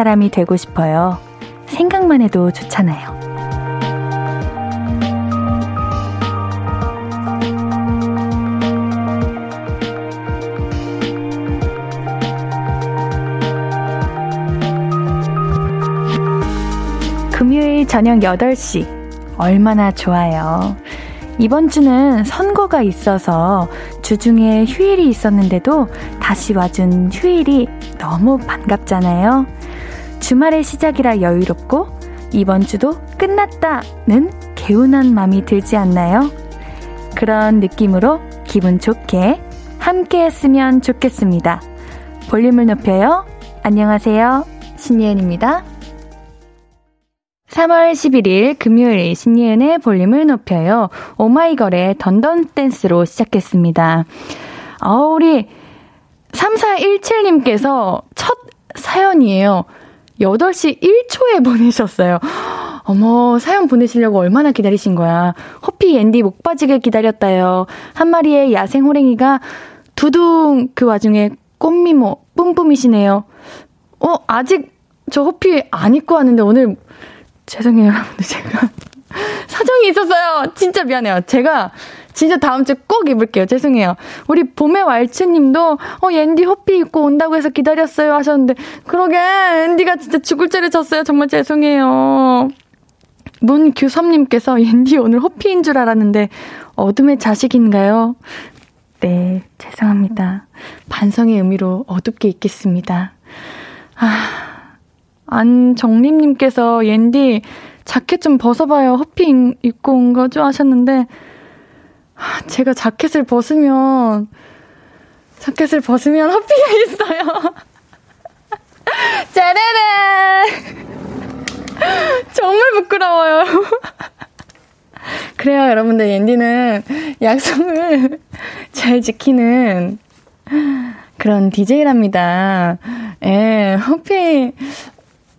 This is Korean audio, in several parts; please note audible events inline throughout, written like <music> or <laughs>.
사람이 되고 싶어요. 생각만 해도 좋잖아요. 금요일 저녁 8시. 얼마나 좋아요. 이번 주는 선거가 있어서 주중에 휴일이 있었는데도 다시 와준 휴일이 너무 반갑잖아요. 주말의 시작이라 여유롭고 이번 주도 끝났다는 개운한 마음이 들지 않나요? 그런 느낌으로 기분 좋게 함께 했으면 좋겠습니다. 볼륨을 높여요. 안녕하세요. 신예은입니다. 3월 11일 금요일 신예은의 볼륨을 높여요. 오마이걸의 던던 댄스로 시작했습니다. 어, 우리 3417님께서 첫 사연이에요. 8시 1초에 보내셨어요. 어머, 사연 보내시려고 얼마나 기다리신 거야. 호피 앤디 목 빠지게 기다렸다요. 한 마리의 야생 호랭이가 두둥 그 와중에 꽃미모 뿜뿜이시네요. 어, 아직 저 호피 안 입고 왔는데 오늘 죄송해요, 여러분들. 제가 <laughs> 사정이 있었어요. 진짜 미안해요. 제가 진짜 다음 주에 꼭 입을게요. 죄송해요. 우리 봄의 왈츠님도 어 앤디 호피 입고 온다고 해서 기다렸어요 하셨는데 그러게 앤디가 진짜 죽을 죄를 졌어요. 정말 죄송해요. 문규섭님께서 앤디 오늘 호피인 줄 알았는데 어둠의 자식인가요? 네, 죄송합니다. 반성의 의미로 어둡게 입겠습니다. 아. 안정림님께서 옌디 자켓 좀 벗어봐요. 허피 입고 온 거죠? 하셨는데 제가 자켓을 벗으면 자켓을 벗으면 허피가 있어요. <laughs> 짜라란! 정말 부끄러워요. 그래요, 여러분들. 옌디는 약속을 잘 지키는 그런 DJ랍니다. 예, 허피,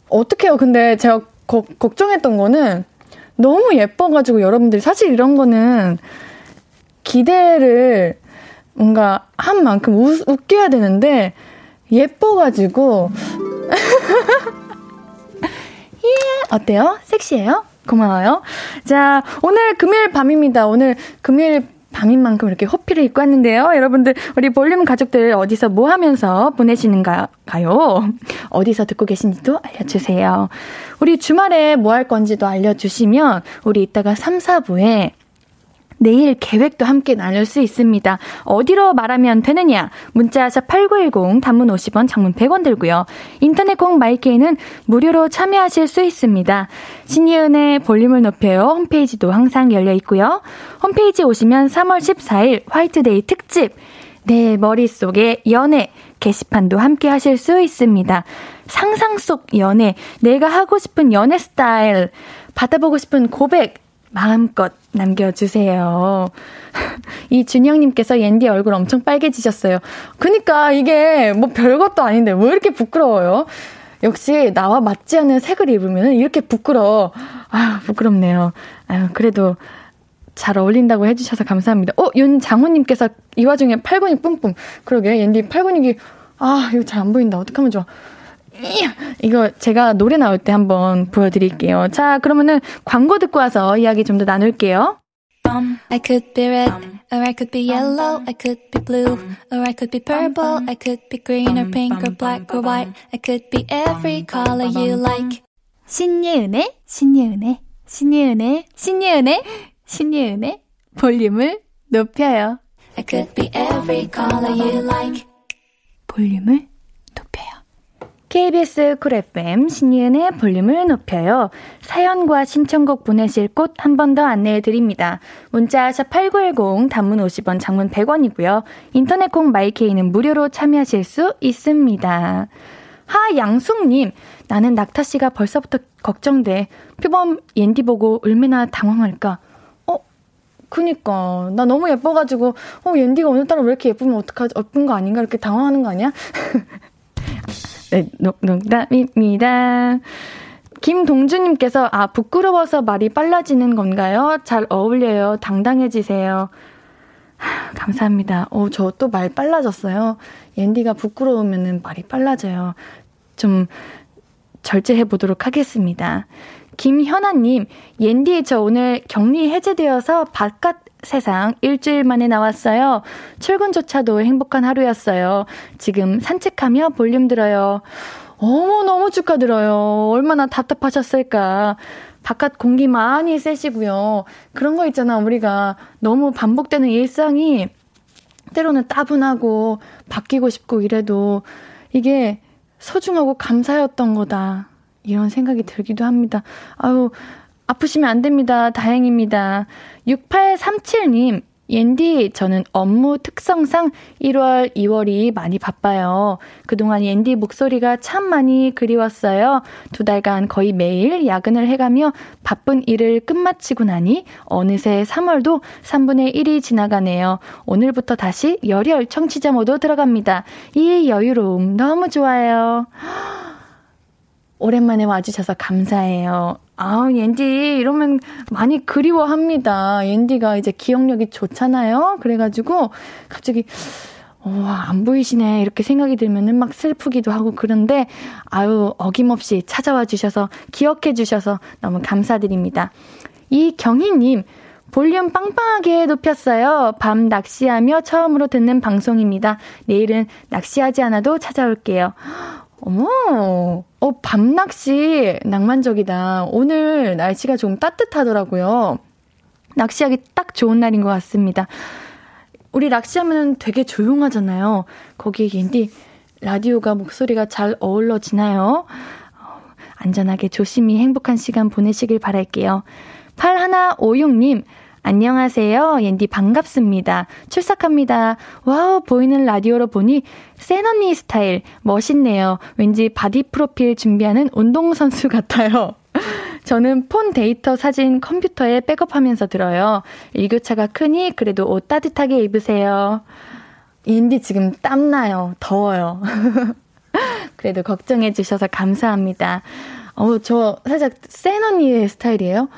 어떡해요. 근데 제가 거, 걱정했던 거는 너무 예뻐가지고 여러분들이 사실 이런 거는 기대를 뭔가 한 만큼 웃, 웃겨야 되는데 예뻐가지고 <laughs> 예 어때요? 섹시해요? 고마워요. 자 오늘 금요일 밤입니다. 오늘 금요일 밤인 만큼 이렇게 호피를 입고 왔는데요. 여러분들, 우리 볼륨 가족들 어디서 뭐 하면서 보내시는가요? 어디서 듣고 계신지도 알려주세요. 우리 주말에 뭐 할 건지도 알려주시면, 우리 이따가 3, 4부에 내일 계획도 함께 나눌 수 있습니다. 어디로 말하면 되느냐? 문자샵 8910 단문 50원, 장문 100원 들고요. 인터넷 콩 마이케이는 무료로 참여하실 수 있습니다. 신예은의 볼륨을 높여요. 홈페이지도 항상 열려 있고요. 홈페이지 오시면 3월 14일 화이트데이 특집 내 머릿속에 연애 게시판도 함께 하실 수 있습니다. 상상 속 연애, 내가 하고 싶은 연애 스타일, 받아보고 싶은 고백, 마음껏 남겨주세요. <laughs> 이 준영님께서 옌디 얼굴 엄청 빨개지셨어요. 그니까 이게 뭐 별것도 아닌데 왜 이렇게 부끄러워요? 역시 나와 맞지 않는 색을 입으면 이렇게 부끄러워. 아유, 부끄럽네요. 아유, 그래도 잘 어울린다고 해주셔서 감사합니다. 어, 윤장훈님께서 이 와중에 팔근육 뿜뿜. 그러게, 옌디 팔근육이, 아, 이거 잘 안 보인다. 어떡하면 좋아. 이거 제가 노래 나올 때 한번 보여드릴게요. 자, 그러면은 광고 듣고 와서 이야기 좀 더 나눌게요. I could be red, or I could be yellow, I could be blue, or I could be purple, I could be green or pink or black or white, I could be every color you like. 신예은의, 신예은의, 신예은의, 신예은의, 신예은의 볼륨을 높여요. I could be every color you like. 볼륨을 KBS 쿨 FM 신예은의 볼륨을 높여요. 사연과 신청곡 보내실 곳 한 번 더 안내해 드립니다. 문자 샵 8910 단문 50원 장문 100원이고요. 인터넷 콩 마이케이는 무료로 참여하실 수 있습니다. 하양숙님, 나는 낙타 씨가 벌써부터 걱정돼. 표범 옌디 보고 얼마나 당황할까? 어, 그니까. 나 너무 예뻐가지고, 어, 옌디가 오늘따라 왜 이렇게 예쁘면 어떡하지? 예쁜 거 아닌가? 이렇게 당황하는 거 아니야? <laughs> 네, 농담입니다. 김동주님께서, 아, 부끄러워서 말이 빨라지는 건가요? 잘 어울려요. 당당해지세요. 하, 감사합니다. 오, 저또 말 빨라졌어요. 옌디가 부끄러우면 말이 빨라져요. 좀 절제해 보도록 하겠습니다. 김현아님, 옌디, 저 오늘 격리 해제되어서 바깥 세상 일주일 만에 나왔어요. 출근조차도 행복한 하루였어요. 지금 산책하며 볼륨 들어요. 어머, 너무 축하드려요. 얼마나 답답하셨을까. 바깥 공기 많이 쐬시고요. 그런 거 있잖아. 우리가 너무 반복되는 일상이 때로는 따분하고 바뀌고 싶고 이래도 이게 소중하고 감사였던 거다. 이런 생각이 들기도 합니다. 아유, 아프시면 안 됩니다. 다행입니다. 6837님, 옌디, 저는 업무 특성상 1월, 2월이 많이 바빠요. 그동안 옌디 목소리가 참 많이 그리웠어요. 두 달간 거의 매일 야근을 해가며 바쁜 일을 끝마치고 나니 어느새 3월도 3분의 1이 지나가네요. 오늘부터 다시 열혈 청취자 모드 들어갑니다. 이 여유로움 너무 좋아요. <gasps> 오랜만에 와주셔서 감사해요. 아, 옌디, 이러면 많이 그리워합니다. 옌디가 이제 기억력이 좋잖아요? 그래가지고, 갑자기, 어, 안 보이시네. 이렇게 생각이 들면은 막 슬프기도 하고 그런데, 아유, 어김없이 찾아와 주셔서, 기억해 주셔서 너무 감사드립니다. 이경희님, 볼륨 빵빵하게 높였어요. 밤 낚시하며 처음으로 듣는 방송입니다. 내일은 낚시하지 않아도 찾아올게요. 어머, 어, 밤낚시 낭만적이다. 오늘 날씨가 좀 따뜻하더라고요. 낚시하기 딱 좋은 날인 것 같습니다. 우리 낚시하면 되게 조용하잖아요. 거기에 옌디 라디오가 목소리가 잘 어울러지나요? 어, 안전하게 조심히 행복한 시간 보내시길 바랄게요. 8156님, 안녕하세요. 옌디 반갑습니다. 출석합니다. wow, 보이는 라디오로 보니 센 언니 스타일 멋있네요. 왠지 바디 프로필 준비하는 운동선수 같아요. <laughs> 저는 폰 데이터 사진 컴퓨터에 백업하면서 들어요. 일교차가 크니 그래도 옷 따뜻하게 입으세요. 옌디 지금 땀나요. 더워요. <laughs> 그래도 걱정해 주셔서 감사합니다. 어, 저 살짝 센 언니의 스타일이에요.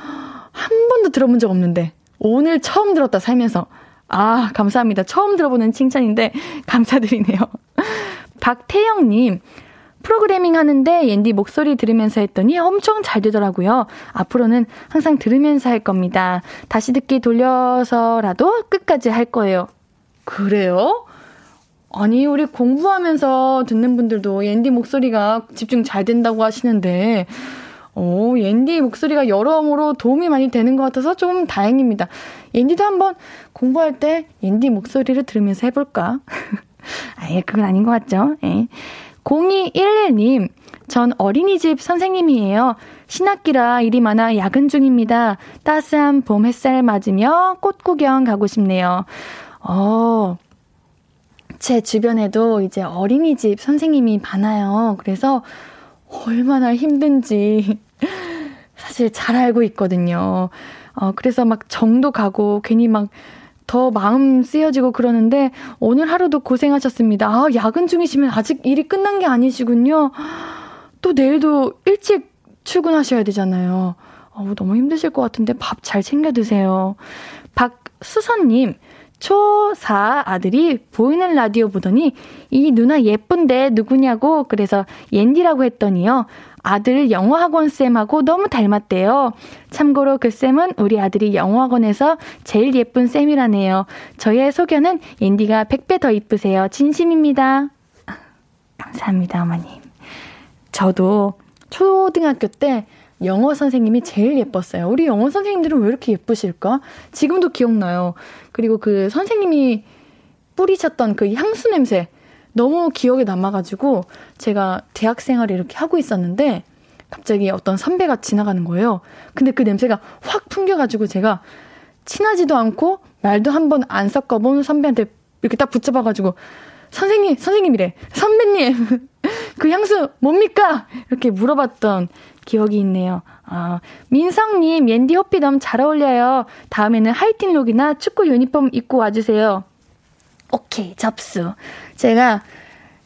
한 번도 들어본 적 없는데. 오늘 처음 들었다 살면서. 아, 감사합니다. 처음 들어보는 칭찬인데 감사드리네요. <laughs> 박태영님, 프로그래밍 하는데 옌디 목소리 들으면서 했더니 엄청 잘 되더라고요. 앞으로는 항상 들으면서 할 겁니다. 다시 듣기 돌려서라도 끝까지 할 거예요. 그래요? 아니, 우리 공부하면서 듣는 분들도 옌디 목소리가 집중 잘 된다고 하시는데, 오, 옌디 목소리가 여러모로 도움이 많이 되는 것 같아서 좀 다행입니다. 옌디도 한번 공부할 때 옌디 목소리를 들으면서 해볼까? <laughs> 아예, 그건 아닌 것 같죠? 예. 0211님, 전 어린이집 선생님이에요. 신학기라 일이 많아 야근 중입니다. 따스한 봄 햇살 맞으며 꽃 구경 가고 싶네요. 어, 제 주변에도 이제 어린이집 선생님이 많아요. 그래서 얼마나 힘든지 사실 잘 알고 있거든요. 어, 그래서 막 정도 가고 괜히 막 더 마음 쓰여지고 그러는데 오늘 하루도 고생하셨습니다. 아, 야근 중이시면 아직 일이 끝난 게 아니시군요. 또 내일도 일찍 출근하셔야 되잖아요. 어, 너무 힘드실 것 같은데 밥 잘 챙겨 드세요. 박수선님, 초4 아들이 보이는 라디오 보더니 이 누나 예쁜데 누구냐고 그래서 옌디라고 했더니요. 아들 영어학원 쌤하고 너무 닮았대요. 참고로 그 쌤은 우리 아들이 영어학원에서 제일 예쁜 쌤이라네요. 저의 소견은 옌디가 100배 더 이쁘세요. 진심입니다. 감사합니다, 어머님. 저도 초등학교 때 영어 선생님이 제일 예뻤어요. 우리 영어 선생님들은 왜 이렇게 예쁘실까? 지금도 기억나요. 그리고 그 선생님이 뿌리셨던 그 향수 냄새 너무 기억에 남아가지고 제가 대학 생활을 이렇게 하고 있었는데 갑자기 어떤 선배가 지나가는 거예요. 근데 그 냄새가 확 풍겨가지고 제가 친하지도 않고 말도 한 번 안 섞어본 선배한테 이렇게 딱 붙잡아가지고 선생님, 선생님이래. 선배님, <laughs> 그 향수 뭡니까? 이렇게 물어봤던 기억이 있네요. 아, 민성님, 옌디 호피 너무 잘 어울려요. 다음에는 하이틴 룩이나 축구 유니폼 입고 와주세요. 오케이, 접수. 제가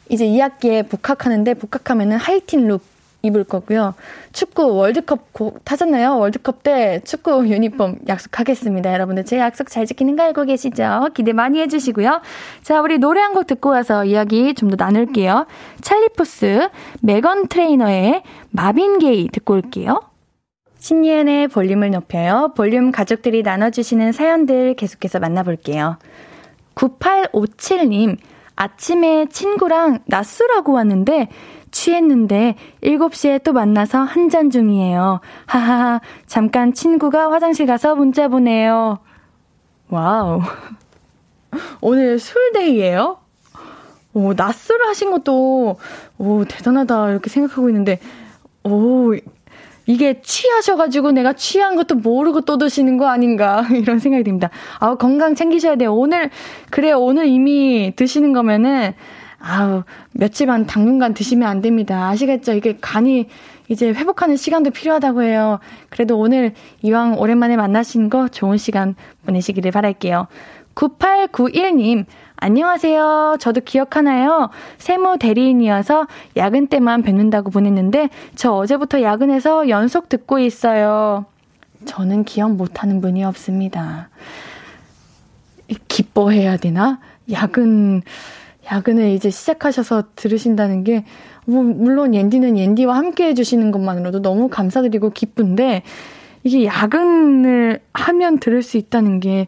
이제 2학기에 복학하는데 복학하면은 하이틴 룩 입을 거고요. 축구 월드컵 고, 타잖아요. 월드컵 때 축구 <laughs> 유니폼 약속하겠습니다. 여러분들 제 약속 잘 지키는 거 알고 계시죠? 기대 많이 해주시고요. 자, 우리 노래 한 곡 듣고 와서 이야기 좀 더 나눌게요. 찰리푸스, 메건 트레이너의 마빈 게이 듣고 올게요. 신예은의 볼륨을 높여요. 볼륨 가족들이 나눠주시는 사연들 계속해서 만나볼게요. 9857님, 아침에 친구랑 낮술하고 왔는데 취했는데 7시에 또 만나서 한잔 중이에요. 하하하, 잠깐 친구가 화장실 가서 문자 보내요. wow. 오늘 술day예요? 오, 낮술 하신 것도, 오, 대단하다, 이렇게 생각하고 있는데, 오, 이게 취하셔가지고 내가 취한 것도 모르고 또 드시는 거 아닌가 <laughs> 이런 생각이 듭니다. 아 건강 챙기셔야 돼요. 오늘 그래 오늘 이미 드시는 거면은 아우 며칠만 당분간 드시면 안 됩니다. 아시겠죠? 이게 간이 이제 회복하는 시간도 필요하다고 해요. 그래도 오늘 이왕 오랜만에 만나신 거 좋은 시간 보내시기를 바랄게요. 9891님, 안녕하세요. 저도 기억하나요? 세무 대리인이어서 야근 때만 뵙는다고 보냈는데 저 어제부터 야근해서 연속 듣고 있어요. 저는 기억 못하는 분이 없습니다. 기뻐해야 되나? 야근, 야근을 이제 시작하셔서 들으신다는 게, 뭐, 물론 옌디는 옌디와 함께 해주시는 것만으로도 너무 감사드리고 기쁜데, 이게 야근을 하면 들을 수 있다는 게,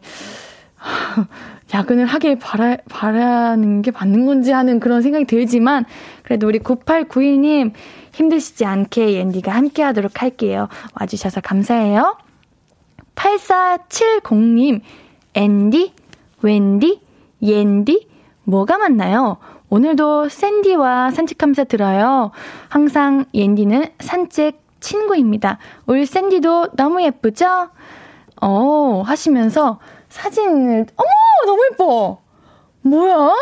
야근을 하길 바라, 바라는 게 맞는 건지 하는 그런 생각이 들지만, 그래도 우리 9891님 힘드시지 않게 옌디가 함께 하도록 할게요. 와주셔서 감사해요. 8470님, 앤디, 웬디, 옌디, 뭐가 맞나요? 오늘도 샌디와 산책하면서 들어요. 항상 옌디는 산책 친구입니다. 우리 샌디도 너무 예쁘죠? 어, 하시면서 사진을, 어머! 너무 예뻐! 뭐야?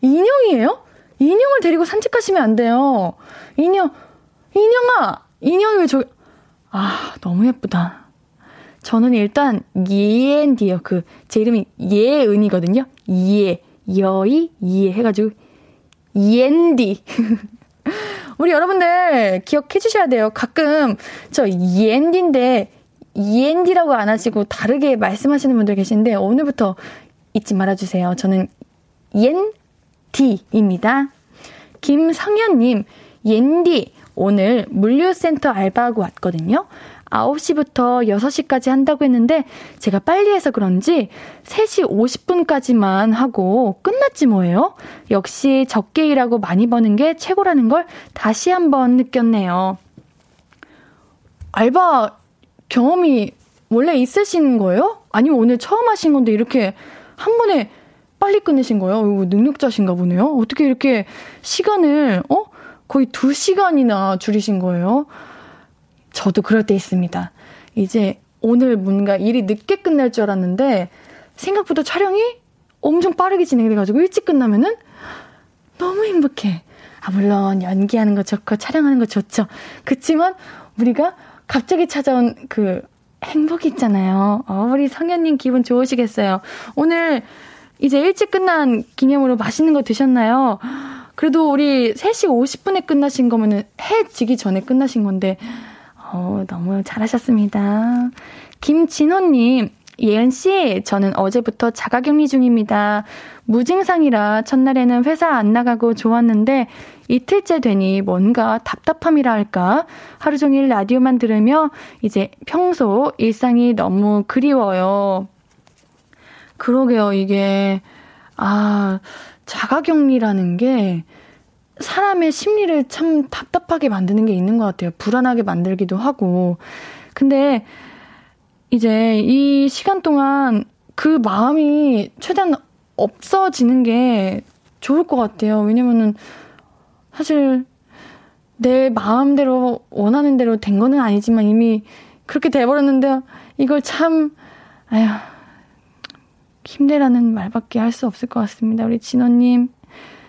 인형이에요? 인형을 데리고 산책하시면 안 돼요. 인형, 인형아! 인형이 왜 저기, 아, 너무 예쁘다. 저는 일단, 예엔디요. 그, 제 이름이 예은이거든요. 예, 여이, 예 해가지고, 예엔디. <laughs> 우리 여러분들 기억해 주셔야 돼요. 가끔, 저 예엔디인데, END라고 안 하시고 다르게 말씀하시는 분들 계신데 오늘부터 잊지 말아주세요. 저는 옌디입니다. 김성현님, 옌디, 오늘 물류센터 알바하고 왔거든요. 9시부터 6시까지 한다고 했는데 제가 빨리 해서 그런지 3시 50분까지만 하고 끝났지 뭐예요? 역시 적게 일하고 많이 버는 게 최고라는 걸 다시 한번 느꼈네요. 알바 경험이 원래 있으신 거예요? 아니면 오늘 처음 하신 건데 이렇게 한 번에 빨리 끝내신 거예요? 이거 능력자신가 보네요. 어떻게 이렇게 시간을 어 거의 두 시간이나 줄이신 거예요? 저도 그럴 때 있습니다. 이제 오늘 뭔가 일이 늦게 끝날 줄 알았는데 생각보다 촬영이 엄청 빠르게 진행돼가지고 일찍 끝나면은 너무 행복해. 아 물론 연기하는 거 좋고 촬영하는 거 좋죠. 그치만 우리가 갑자기 찾아온 그 행복 있잖아요. 어, 우리 성현님 기분 좋으시겠어요. 오늘 이제 일찍 끝난 기념으로 맛있는 거 드셨나요? 그래도 우리 3시 50분에 끝나신 거면은 해 지기 전에 끝나신 건데, 어, 너무 잘하셨습니다. 김진호님, 예은씨, 저는 어제부터 자가격리 중입니다. 무증상이라 첫날에는 회사 안 나가고 좋았는데 이틀째 되니 뭔가 답답함이라 할까? 하루 종일 라디오만 들으며 이제 평소 일상이 너무 그리워요. 그러게요, 이게, 아, 자가격리라는 게 사람의 심리를 참 답답하게 만드는 게 있는 것 같아요. 불안하게 만들기도 하고. 근데 이제 이 시간 동안 그 마음이 최대한 없어지는 게 좋을 것 같아요. 왜냐면은 사실 내 마음대로 원하는 대로 된 거는 아니지만 이미 그렇게 돼버렸는데 이걸 참 아휴 힘내라는 말밖에 할 수 없을 것 같습니다. 우리 진호님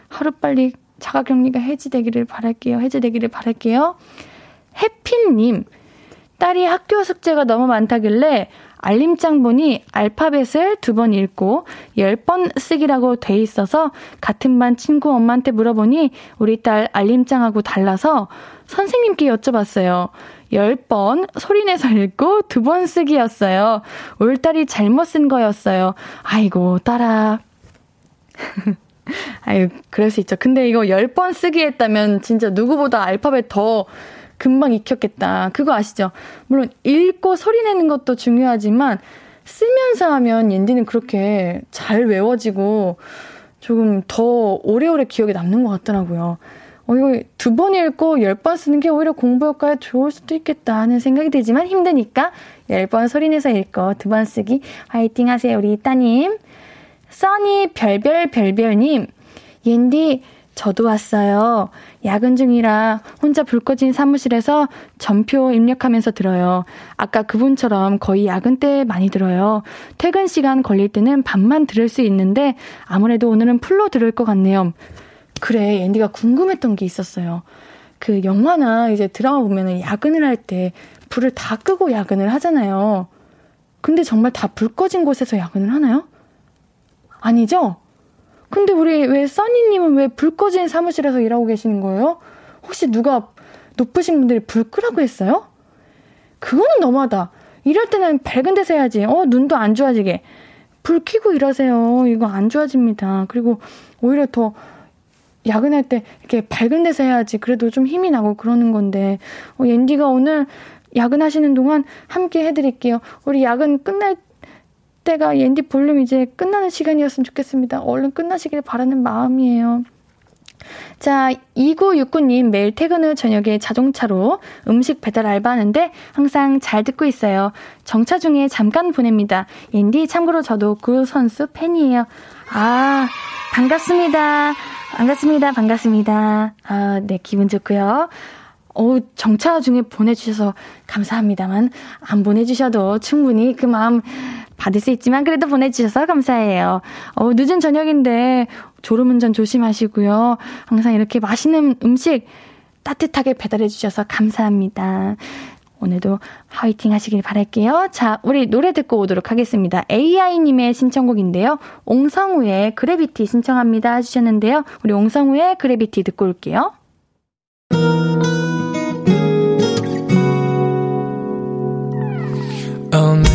하루빨리 자가격리가 해지되기를 바랄게요. 해제되기를 바랄게요. 해피님 딸이 학교 숙제가 너무 많다길래 알림장 보니 알파벳을 두 번 읽고 열 번 쓰기라고 돼 있어서 같은 반 친구 엄마한테 물어보니 우리 딸 알림장하고 달라서 선생님께 여쭤봤어요. 열 번 소리내서 읽고 두 번 쓰기였어요. 올 딸이 잘못 쓴 거였어요. 아이고, 딸아. <laughs> 아유, 그럴 수 있죠. 근데 이거 열번 쓰기 했다면 진짜 누구보다 알파벳 더 금방 익혔겠다. 그거 아시죠? 물론 읽고 소리 내는 것도 중요하지만 쓰면서 하면 옌디는 그렇게 잘 외워지고 조금 더 오래오래 기억에 남는 것 같더라고요. 어, 이거 두 번 읽고 열 번 쓰는 게 오히려 공부 효과에 좋을 수도 있겠다 하는 생각이 들지만 힘드니까 열 번 소리내서 읽고 두 번 쓰기 화이팅 하세요, 우리 따님. 써니 별별 별별님, 옌디, 저도 왔어요. 야근 중이라 혼자 불 꺼진 사무실에서 전표 입력하면서 들어요. 아까 그분처럼 거의 야근 때 많이 들어요. 퇴근 시간 걸릴 때는 밤만 들을 수 있는데 아무래도 오늘은 풀로 들을 것 같네요. 그래, 앤디가 궁금했던 게 있었어요. 그 영화나 이제 드라마 보면은 야근을 할 때 불을 다 끄고 야근을 하잖아요. 근데 정말 다 불 꺼진 곳에서 야근을 하나요? 아니죠? 근데 우리 왜 써니님은 왜 불 꺼진 사무실에서 일하고 계시는 거예요? 혹시 누가 높으신 분들이 불 끄라고 했어요? 그거는 너무하다. 일할 때는 밝은 데서 해야지. 어, 눈도 안 좋아지게. 불 켜고 일하세요. 이거 안 좋아집니다. 그리고 오히려 더 야근할 때 이렇게 밝은 데서 해야지. 그래도 좀 힘이 나고 그러는 건데. 어, 옌디가 오늘 야근하시는 동안 함께 해드릴게요. 우리 야근 끝날 때가 옌디 볼륨 이제 끝나는 시간이었으면 좋겠습니다. 얼른 끝나시길 바라는 마음이에요. 자, 2969님 매일 퇴근 후 저녁에 자동차로 음식 배달 알바하는데 항상 잘 듣고 있어요. 정차 중에 잠깐 보냅니다. 옌디 참고로 저도 그 선수 팬이에요. 아, 반갑습니다. 반갑습니다. 반갑습니다. 아, 네, 기분 좋고요. 어 정차 중에 보내주셔서 감사합니다만, 안 보내주셔도 충분히 그 마음 받을 수 있지만, 그래도 보내주셔서 감사해요. 어 늦은 저녁인데, 졸음운전 조심하시고요. 항상 이렇게 맛있는 음식 따뜻하게 배달해주셔서 감사합니다. 오늘도 화이팅 하시길 바랄게요. 자, 우리 노래 듣고 오도록 하겠습니다. AI님의 신청곡인데요. 옹성우의 그래비티 신청합니다. 하주셨는데요. 우리 옹성우의 그래비티 듣고 올게요. 오늘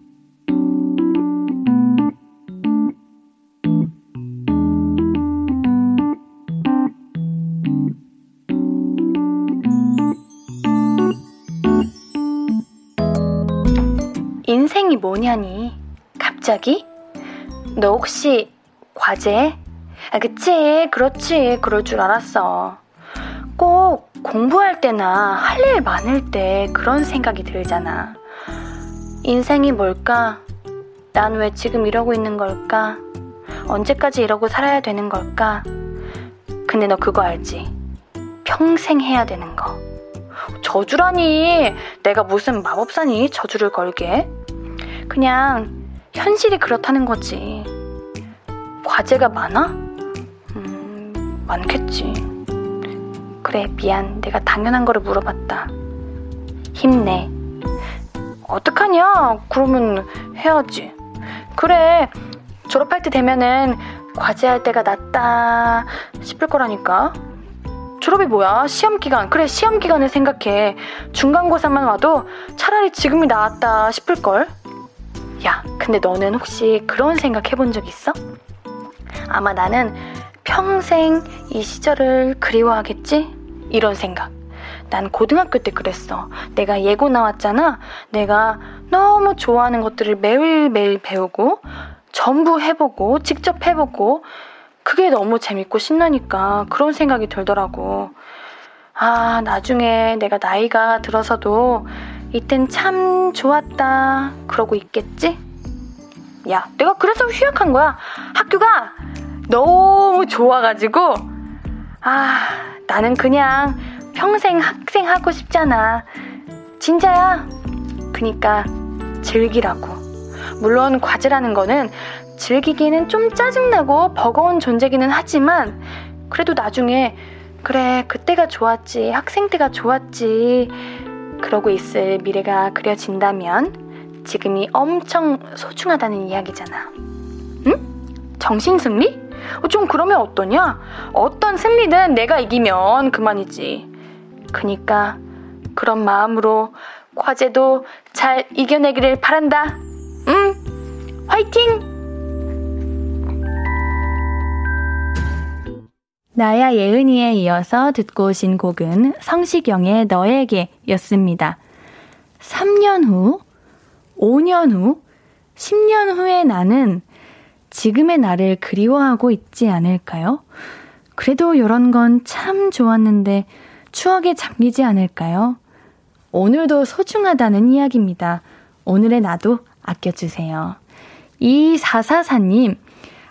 인생이 뭐냐니? 갑자기? 너 혹시 과제? 아, 그치, 그렇지. 그럴 줄 알았어. 꼭 공부할 때나 할 일 많을 때 그런 생각이 들잖아. 인생이 뭘까? 난 왜 지금 이러고 있는 걸까? 언제까지 이러고 살아야 되는 걸까? 근데 너 그거 알지? 평생 해야 되는 거. 저주라니! 내가 무슨 마법사니? 저주를 걸게? 그냥 현실이 그렇다는 거지. 과제가 많아? 음, 많겠지. 그래, 미안. 내가 당연한 거를 물어봤다. 힘내. 어떡하냐? 그러면 해야지. 그래, 졸업할 때 되면은 과제할 때가 낫다 싶을 거라니까. 졸업이 뭐야? 시험 기간. 그래, 시험 기간을 생각해. 중간고사만 와도 차라리 지금이 나았다 싶을 걸? 야, 근데 너는 혹시 그런 생각 해본 적 있어? 아마 나는 평생 이 시절을 그리워하겠지? 이런 생각. 난 고등학교 때 그랬어. 내가 예고 나왔잖아. 내가 너무 좋아하는 것들을 매일매일 배우고, 전부 해보고, 직접 해보고, 그게 너무 재밌고 신나니까 그런 생각이 들더라고. 아, 나중에 내가 나이가 들어서도 이땐 참 좋았다. 그러고 있겠지? 야, 내가 그래서 휴학한 거야. 학교가 너무 좋아가지고, 아, 나는 그냥 평생 학생 하고 싶잖아. 진짜야. 그니까 즐기라고. 물론 과제라는 거는 즐기기는 좀 짜증나고 버거운 존재기는 하지만 그래도 나중에 그래 그때가 좋았지 학생 때가 좋았지 그러고 있을 미래가 그려진다면 지금이 엄청 소중하다는 이야기잖아. 응? 정신 승리? 어, 좀 그러면 어떠냐? 어떤 승리든 내가 이기면 그만이지. 그니까 그런 마음으로 과제도 잘 이겨내기를 바란다. 응? 화이팅! 나야 예은이에 이어서 듣고 오신 곡은 성시경의 너에게 였습니다. 3년 후, 5년 후, 10년 후에 나는 지금의 나를 그리워하고 있지 않을까요? 그래도 이런 건 참 좋았는데 추억에 잠기지 않을까요? 오늘도 소중하다는 이야기입니다. 오늘의 나도 아껴주세요. 2444님,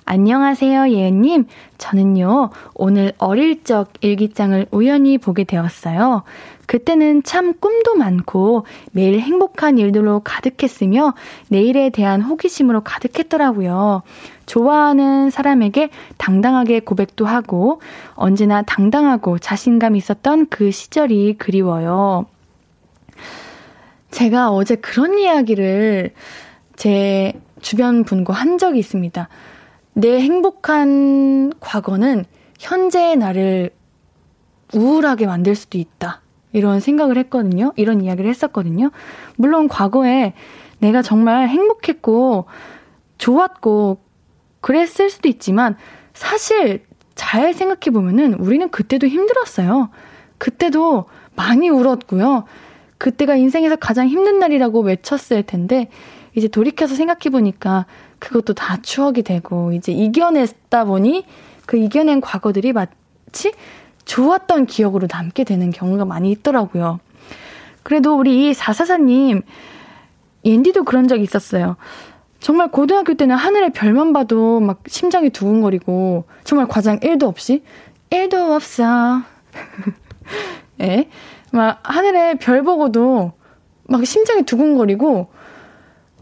안녕하세요, 예은님. 저는요, 오늘 어릴 적 일기장을 우연히 보게 되었어요. 그때는 참 꿈도 많고 매일 행복한 일들로 가득했으며 내일에 대한 호기심으로 가득했더라고요. 좋아하는 사람에게 당당하게 고백도 하고 언제나 당당하고 자신감 있었던 그 시절이 그리워요. 제가 어제 그런 이야기를 제 주변 분과 한 적이 있습니다. 내 행복한 과거는 현재의 나를 우울하게 만들 수도 있다. 이런 생각을 했거든요. 이런 이야기를 했었거든요. 물론 과거에 내가 정말 행복했고 좋았고 그랬을 수도 있지만 사실 잘 생각해 보면은 우리는 그때도 힘들었어요. 그때도 많이 울었고요. 그때가 인생에서 가장 힘든 날이라고 외쳤을 텐데 이제 돌이켜서 생각해 보니까 그것도 다 추억이 되고 이제 이겨냈다 보니 그 이겨낸 과거들이 마치 좋았던 기억으로 남게 되는 경우가 많이 있더라고요. 그래도 우리 이 사사사님 옌디도 그런 적이 있었어요. 정말 고등학교 때는 하늘의 별만 봐도 막 심장이 두근거리고 정말 과장 1도 없이 1도 없어. <laughs> 예. 막 하늘에 별 보고도 막 심장이 두근거리고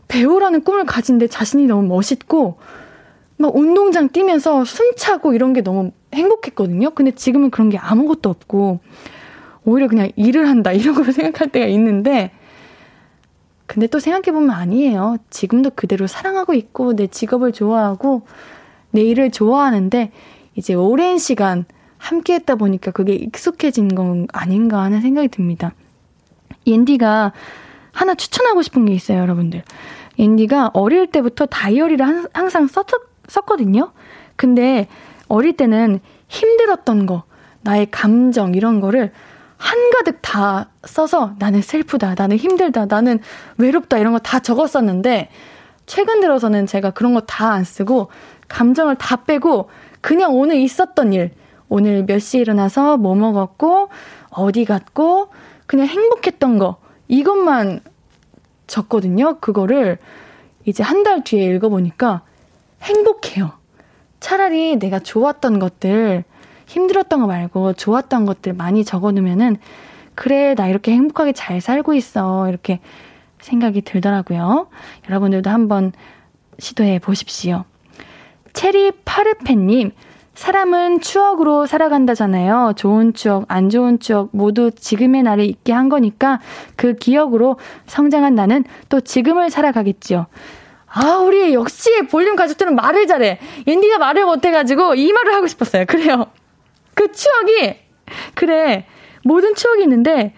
배우라는 꿈을 가진데 자신이 너무 멋있고 막 운동장 뛰면서 숨차고 이런 게 너무 행복했거든요. 근데 지금은 그런 게 아무것도 없고 오히려 그냥 일을 한다 <laughs> 이런 걸 생각할 때가 있는데 근데 또 생각해보면 아니에요. 지금도 그대로 사랑하고 있고 내 직업을 좋아하고 내 일을 좋아하는데 이제 오랜 시간 함께 했다 보니까 그게 익숙해진 건 아닌가 하는 생각이 듭니다. 옌디가 하나 추천하고 싶은 게 있어요, 여러분들. 앤디가 어릴 때부터 다이어리를 항상 썼, 썼거든요. 근데 어릴 때는 힘들었던 거, 나의 감정 이런 거를 한가득 다 써서 나는 슬프다, 나는 힘들다, 나는 외롭다 이런 거 다 적었었는데 최근 들어서는 제가 그런 거 다 안 쓰고 감정을 다 빼고 그냥 오늘 있었던 일, 오늘 몇 시에 일어나서 뭐 먹었고 어디 갔고 그냥 행복했던 거 이것만 적거든요. 그거를 이제 한 달 뒤에 읽어보니까 행복해요. 차라리 내가 좋았던 것들, 힘들었던 거 말고 좋았던 것들 많이 적어놓으면은, 그래, 나 이렇게 행복하게 잘 살고 있어. 이렇게 생각이 들더라고요. 여러분들도 한번 시도해 보십시오. 체리 파르페님, 사람은 추억으로 살아간다잖아요. 좋은 추억, 안 좋은 추억 모두 지금의 나를 있게 한 거니까 그 기억으로 성장한 나는 또 지금을 살아가겠지요. 아, 우리 역시 볼륨 가족들은 말을 잘해. 옌디가 말을 못해가지고 이 말을 하고 싶었어요. 그래요. 그 추억이, 그래. 모든 추억이 있는데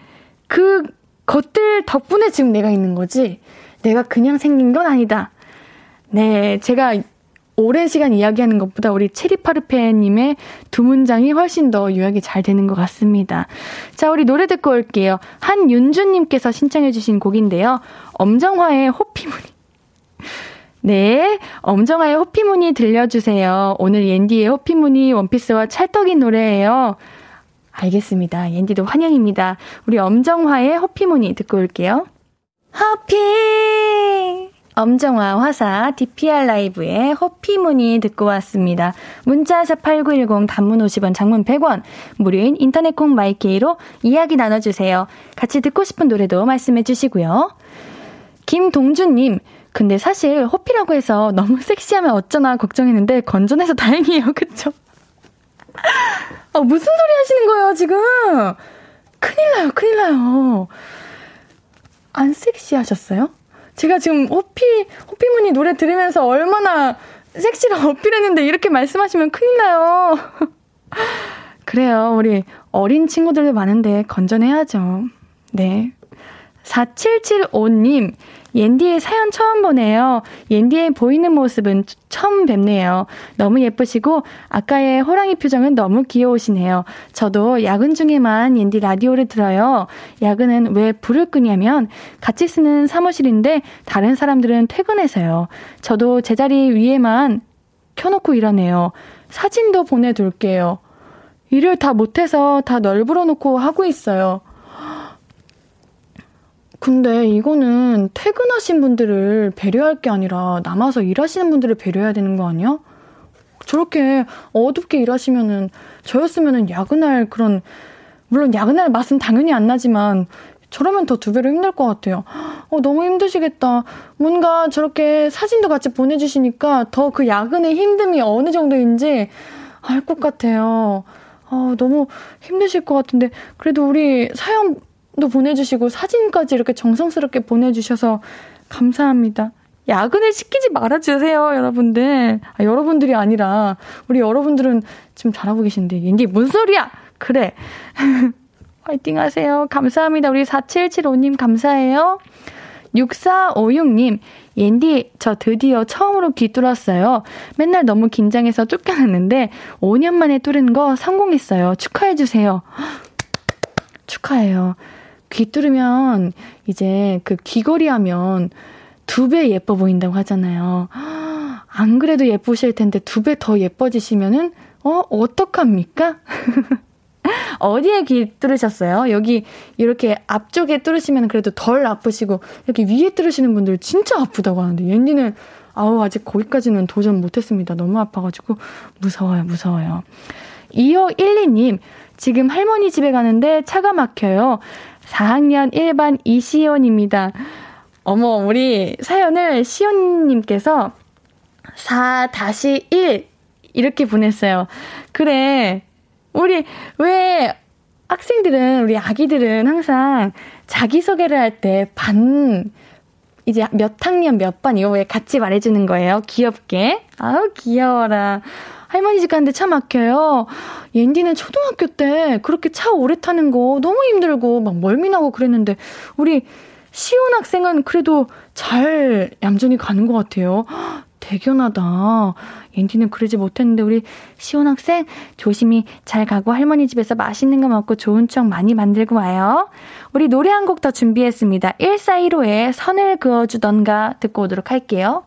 그 것들 덕분에 지금 내가 있는 거지. 내가 그냥 생긴 건 아니다. 네, 제가 오랜 시간 이야기하는 것보다 우리 체리파르페님의 두 문장이 훨씬 더 요약이 잘 되는 것 같습니다. 자, 우리 노래 듣고 올게요. 한윤주님께서 신청해주신 곡인데요. 엄정화의 호피무늬. <laughs> 네, 엄정화의 호피무늬 들려주세요. 오늘 옌디의 호피무늬 원피스와 찰떡인 노래예요. 알겠습니다. 옌디도 환영입니다. 우리 엄정화의 호피무늬 듣고 올게요. 호피! 엄정화 화사 DPR 라이브의 호피무늬 듣고 왔습니다. 문자샵 8910 단문 50원 장문 100원 무료인 인터넷 콩 마이케이로 이야기 나눠주세요. 같이 듣고 싶은 노래도 말씀해 주시고요. 김동준님 근데 사실 호피라고 해서 너무 <laughs> 섹시하면 어쩌나 걱정했는데 건전해서 다행이에요. <laughs> 그쵸? 아, 무슨 소리 하시는 거예요, 지금? 큰일 나요, 큰일 나요. 안 섹시하셨어요? 제가 지금 호피, 호피무늬 노래 들으면서 얼마나 섹시를 <laughs> 어필했는데 이렇게 말씀하시면 큰일 나요. <laughs> 그래요. 우리 어린 친구들도 많은데 건전해야죠. 네. 4775님, 옌디의 사연 처음 보네요. 옌디의 보이는 모습은 처음 뵙네요. 너무 예쁘시고 아까의 호랑이 표정은 너무 귀여우시네요. 저도 야근 중에만 옌디 라디오를 들어요. 야근은 왜 불을 끄냐면 같이 쓰는 사무실인데 다른 사람들은 퇴근해서요. 저도 제자리 위에만 켜놓고 일하네요. 사진도 보내둘게요. 일을 다 못해서 다 널브러 놓고 하고 있어요. 근데 이거는 퇴근하신 분들을 배려할 게 아니라 남아서 일하시는 분들을 배려해야 되는 거 아니야? 저렇게 어둡게 일하시면은 저였으면은 야근할 그런 물론 야근할 맛은 당연히 안 나지만 저러면 더 두 배로 힘들 것 같아요. 어, 너무 힘드시겠다. 뭔가 저렇게 사진도 같이 보내주시니까 더 그 야근의 힘듦이 어느 정도인지 알 것 같아요. 어, 너무 힘드실 것 같은데, 그래도 우리 사연 도 보내주시고 사진까지 이렇게 정성스럽게 보내주셔서 감사합니다. 야근을 시키지 말아주세요, 여러분들. 아, 여러분들이 아니라, 우리 여러분들은 지금 잘하고 계신데, 이게 뭔 소리야! 그래. <laughs> 화이팅 하세요. 감사합니다. 우리 4775님 감사해요. 6456님, 옌디, 저 드디어 처음으로 귀 뚫었어요. 맨날 너무 긴장해서 쫓겨났는데, 5년 만에 뚫은 거 성공했어요. 축하해주세요. <gasps> 축하해요. 귀 뚫으면 이제 그 귀걸이 하면 두 배 예뻐 보인다고 하잖아요. 안 그래도 예쁘실 텐데 두 배 더 예뻐지시면은 어 어떡합니까? <laughs> 어디에 귀 뚫으셨어요? 여기 이렇게 앞쪽에 뚫으시면 그래도 덜 아프시고 이렇게 위에 뚫으시는 분들 진짜 아프다고 하는데 옌디는 아우 아직 거기까지는 도전 못했습니다. 너무 아파가지고 무서워요 무서워요. 2512님 지금 할머니 집에 가는데 차가 막혀요. 4학년 1반 이시연입니다. 어머, 우리 사연을 시연님께서 4-1 이렇게 보냈어요. 그래. 우리 왜 학생들은 우리 아기들은 항상 자기소개를 할 때 반 이제 몇 학년 몇 반 이거 왜 같이 말해주는 거예요. 귀엽게. 아우 귀여워라. 할머니 집 가는데 차 막혀요. 옌디는 초등학교 때 그렇게 차 오래 타는 거 너무 힘들고 막 멀미나고 그랬는데 우리 시온 학생은 그래도 잘 얌전히 가는 것 같아요. 대견하다. 옌디는 그러지 못했는데 우리 시온 학생 조심히 잘 가고 할머니 집에서 맛있는 거 먹고 좋은 추억 많이 만들고 와요. 우리 노래 한 곡 더 준비했습니다. 1415의 선을 그어주던가 듣고 오도록 할게요.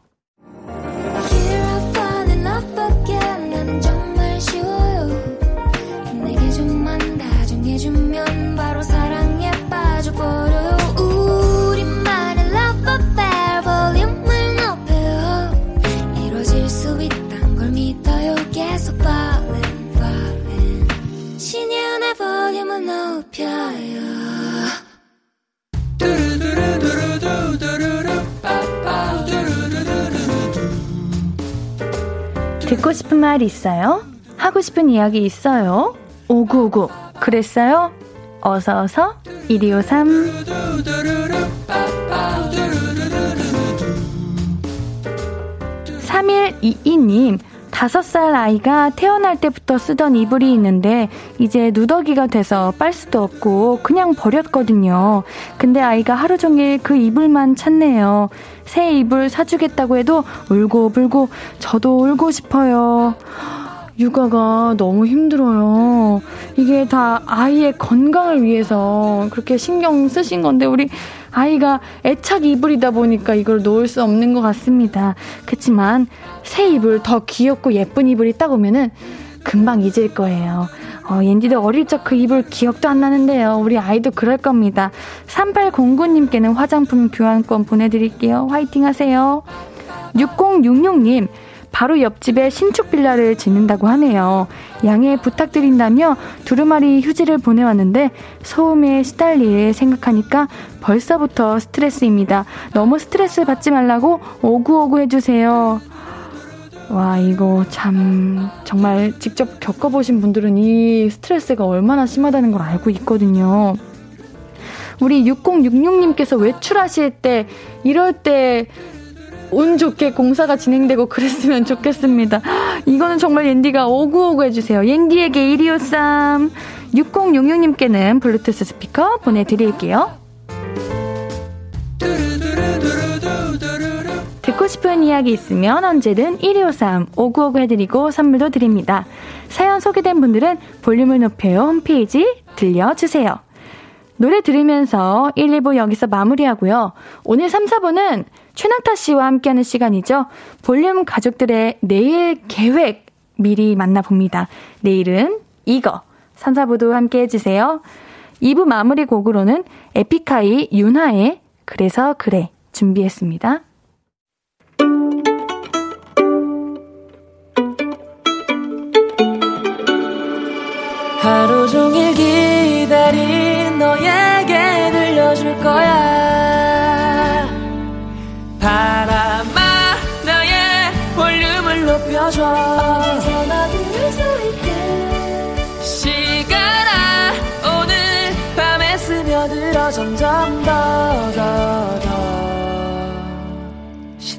듣고 싶은 말 있어요? 하고 싶은 이야기 있어요? 오구오구 그랬어요? 어서어서 1253 3122님 다섯 살 아이가 태어날 때부터 쓰던 이불이 있는데 이제 누더기가 돼서 빨 수도 없고 그냥 버렸거든요. 근데 아이가 하루 종일 그 이불만 찾네요. 새 이불 사주겠다고 해도 울고 불고 저도 울고 싶어요. 육아가 너무 힘들어요. 이게 다 아이의 건강을 위해서 그렇게 신경 쓰신 건데 우리 아이가 애착 이불이다 보니까 이걸 놓을 수 없는 것 같습니다. 그렇지만 새 이불 더 귀엽고 예쁜 이불이 딱 오면은 금방 잊을 거예요. 어, 옌디도 어릴 적 그 이불 기억도 안 나는데요. 우리 아이도 그럴 겁니다. 3809님께는 화장품 교환권 보내드릴게요. 화이팅 하세요. 6066님, 바로 옆집에 신축 빌라를 짓는다고 하네요. 양해 부탁드린다며 두루마리 휴지를 보내왔는데 소음에 시달릴 생각하니까 벌써부터 스트레스입니다. 너무 스트레스 받지 말라고 오구오구 해주세요. 와, 이거 참, 정말 직접 겪어보신 분들은 이 스트레스가 얼마나 심하다는 걸 알고 있거든요. 우리 6066님께서 외출하실 때, 이럴 때, 운 좋게 공사가 진행되고 그랬으면 좋겠습니다. 이거는 정말 옌디가 오구오구 해주세요. 옌디에게 1253. 6066님께는 블루투스 스피커 보내드릴게요. 듣고 싶은 이야기 있으면 언제든 1253 5959 해드리고 선물도 드립니다. 사연 소개된 분들은 볼륨을 높여요 홈페이지 들려주세요. 노래 들으면서 1, 2부 여기서 마무리하고요. 오늘 3, 4부는 최낙타 씨와 함께하는 시간이죠. 볼륨 가족들의 내일 계획 미리 만나봅니다. 내일은 이거. 3, 4부도 함께 해주세요. 2부 마무리 곡으로는 에픽하이 윤하의 그래서 그래 준비했습니다. 하루 종일 기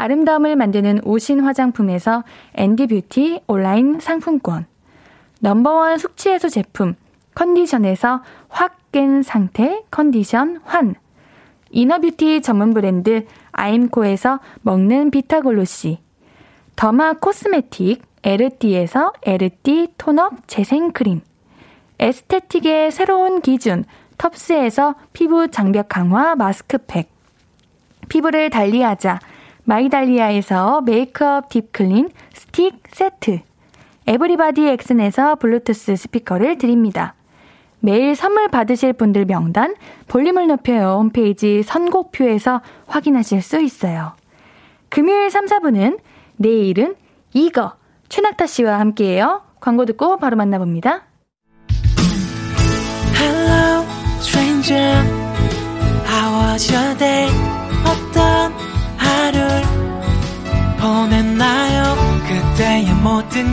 아름다움을 만드는 오신 화장품에서 앤디 뷰티 온라인 상품권. number one 숙취해소 제품 컨디션에서 확 깬 상태 컨디션 환. inner beauty 전문 브랜드 아임코에서 먹는 비타골로시. derma cosmetic 에르띠에서 에르띠 tone up 재생크림. aesthetic의 새로운 기준 텁스에서 피부 장벽 강화 마스크팩. 피부를 달리하자 마이달리아에서 메이크업 deep clean 스틱 세트. everybody 엑슨에서 블루투스 스피커를 드립니다. 매일 선물 받으실 분들 명단 볼륨을 높여요 홈페이지 선곡표에서 확인하실 수 있어요. 금요일 3, 4부는 내일은 이거 최낙타 씨와 함께해요. 광고 듣고 바로 만나봅니다. Hello,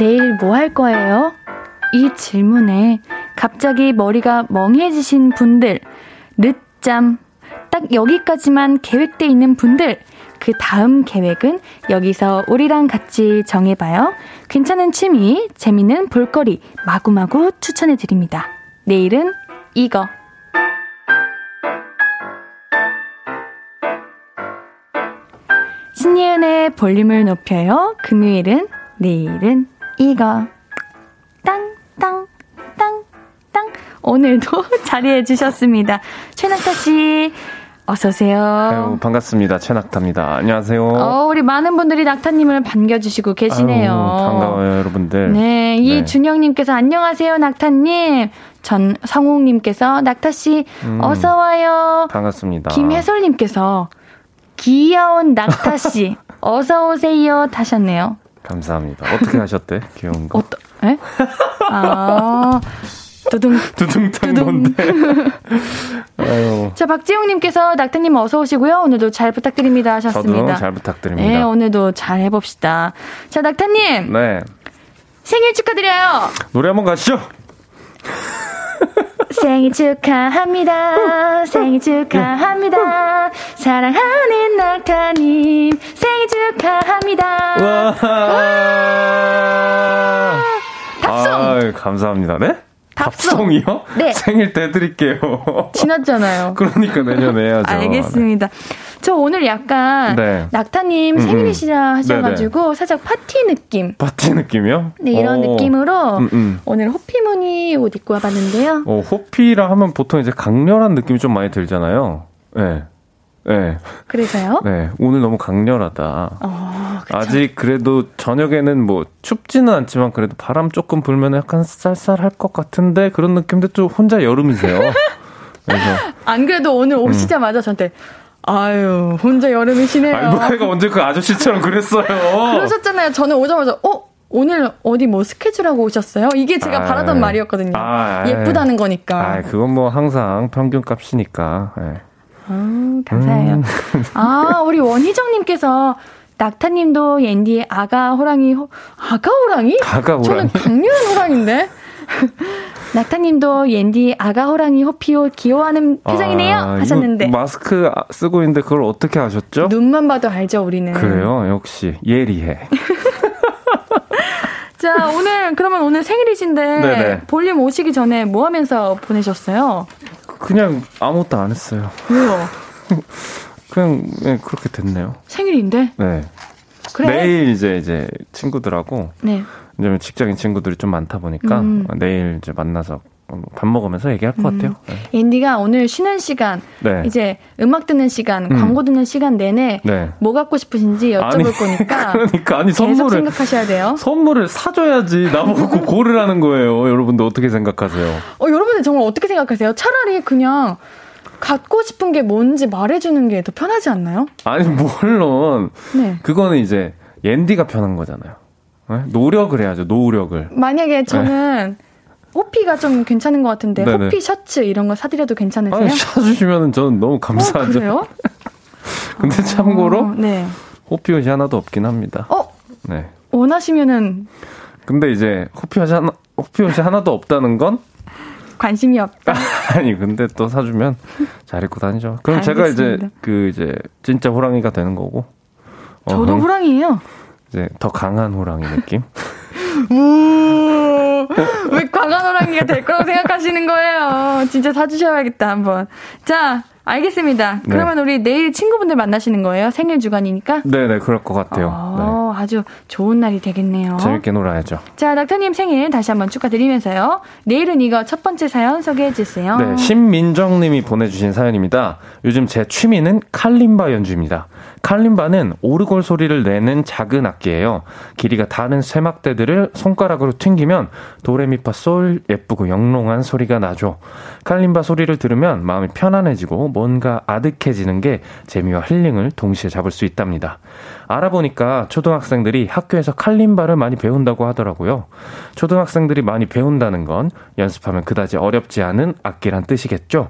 내일 뭐 할 거예요? 이 질문에 갑자기 머리가 멍해지신 분들, 늦잠, 딱 여기까지만 계획돼 있는 분들, 그 다음 계획은 여기서 우리랑 같이 정해봐요. 괜찮은 취미, 재밌는 볼거리, 마구마구 추천해드립니다. 내일은 이거. 신예은의 볼륨을 높여요. 금요일은, 내일은 이거. 땅, 땅, 땅, 땅. 오늘도 <laughs> 자리해 주셨습니다. 최낙타 씨, 어서오세요. 반갑습니다. 최낙타입니다. 안녕하세요. 어, 우리 많은 분들이 낙타님을 반겨주시고 계시네요. 아유, 반가워요, 여러분들. 네, 이준영님께서 안녕하세요, 낙타님. 전 성웅님께서 낙타씨, 음, 어서와요. 반갑습니다. 김혜솔님께서 귀여운 낙타씨, <laughs> 어서오세요. 타셨네요. 감사합니다. 어떻게 하셨대? <laughs> 귀여운 거. 어떠, 에? 아, 두둥. 두둥탕 두둥. 뭔데? <laughs> 아유, 자, 박지용님께서 낙타님 어서 오시고요. 오늘도 잘 부탁드립니다. 하셨습니다. 저도 잘 부탁드립니다. 네, 오늘도 잘 해봅시다. 자, 낙타님. 네. 생일 축하드려요. 노래 한번 가시죠. 생일 축하합니다. 생일 축하합니다. 사랑하는 낙타님. 생일 축하합니다. 와. 답송! 아유, 감사합니다. 네? 답송. 답송이요? 네. 생일 때 드릴게요. 지났잖아요. <laughs> 그러니까 내년에 해야죠. 알겠습니다. 저 오늘 약간 네. 낙타님 음, 생일이시라 하셔가지고 살짝 파티 느낌. 파티 느낌이요? 네, 이런 오. 느낌으로 음, 음. 오늘 호피무늬 옷 입고 와봤는데요. 어, 호피라 하면 보통 이제 강렬한 느낌이 좀 많이 들잖아요. 네. 네. 그래서요? 네. 오늘 너무 강렬하다. 어. 아직 그래도 저녁에는 뭐 춥지는 않지만 그래도 바람 조금 불면 약간 쌀쌀할 것 같은데 그런 느낌인데 또 혼자 여름이세요. <laughs> 그래서 안 그래도 오늘 오시자마자 저한테 아유 혼자 여름이시네요. 음. 내가 언제 그 아저씨처럼 그랬어요. 그러셨잖아요. 저는 오자마자 어 오늘 어디 뭐 스케줄하고 오셨어요? 이게 제가 아이. 바라던 말이었거든요. 아. 예쁘다는 거니까. 아, 그건 뭐 항상 평균 값이니까. 예. 아, 감사해요. 음. 아, 우리 원희정님께서 낙타님도 옌디의 아가 호랑이, 호, 아가 호랑이? 아가 호랑이? 저는 강렬한 호랑인데? <laughs> 낙타님도 옌디 아가 호랑이 호피옷 귀여워하는 표정이네요. 아, 하셨는데. 마스크 쓰고 있는데 그걸 어떻게 하셨죠? 눈만 봐도 알죠, 우리는. 그래요, 역시 예리해. <laughs> 자, 오늘, 그러면 오늘 생일이신데, 네네. 볼륨 오시기 전에 뭐 하면서 보내셨어요? 그냥 아무것도 안 했어요. 왜요? <laughs> 그냥 예, 그렇게 됐네요. 생일인데? 네. 그래? 내일 이제 이제 친구들하고 네. 이제 직장인 친구들이 좀 많다 보니까 음. 내일 이제 만나서 밥 먹으면서 얘기할 것 같아요. 네. 옌디가 오늘 쉬는 시간, 네. 이제 음악 듣는 시간, 음. 광고 듣는 시간 내내 네. 뭐 갖고 싶으신지 여쭤볼 아니, <laughs> 거니까 그러니까 아니 선물을 생각하셔야 돼요. 선물을 사줘야지 나보고 고르라는 <laughs> 거예요. 여러분들 어떻게 생각하세요? 어, 여러분들 정말 어떻게 생각하세요? 차라리 그냥 갖고 싶은 게 뭔지 말해주는 게 더 편하지 않나요? 아니 물론 네. 그거는 이제 옌디가 편한 거잖아요. 네? 노력을 해야죠. 노력을. 만약에 저는 호피가 좀 괜찮은 것 같은데 네네. 호피 셔츠 이런 거 사드려도 괜찮으세요? 아니 사주시면은 저는 너무 어, 감사하죠. 그래요? <laughs> 근데 참고로 어, 네. 호피 옷이 하나도 없긴 합니다. 어 네. 원하시면은 근데 이제 호피 옷이 하나 호피 옷이 하나도 없다는 건 관심이 없다. <laughs> 아니 근데 또 사주면 잘 입고 다니죠. 그럼 제가 이제 알겠습니다. 그 이제 진짜 호랑이가 되는 거고. 어, 저도 호랑이에요. 이제 더 강한 호랑이 느낌. <laughs> 우, 왜 과간 호랑이가 될 거라고 생각하시는 거예요? 진짜 사주셔야겠다, 한번. 자, 알겠습니다. 네. 그러면 우리 내일 친구분들 만나시는 거예요? 생일 주간이니까? 네네 그럴 것 같아요. 어, 아주 좋은 날이 되겠네요. 네. 재밌게 놀아야죠. 자, 낙타님 생일 다시 한번 축하드리면서요. 내일은 이거 첫 번째 사연 소개해 주세요. 네, 신민정님이 보내주신 사연입니다. 요즘 제 취미는 칼림바 연주입니다. 칼림바는 오르골 소리를 내는 작은 악기예요. 길이가 다른 쇠막대들을 손가락으로 튕기면 도레미파 솔 예쁘고 영롱한 소리가 나죠. 칼림바 소리를 들으면 마음이 편안해지고 뭔가 아득해지는 게 재미와 힐링을 동시에 잡을 수 있답니다. 알아보니까 초등학생들이 학교에서 칼림바를 많이 배운다고 하더라고요. 초등학생들이 많이 배운다는 건 연습하면 그다지 어렵지 않은 악기란 뜻이겠죠.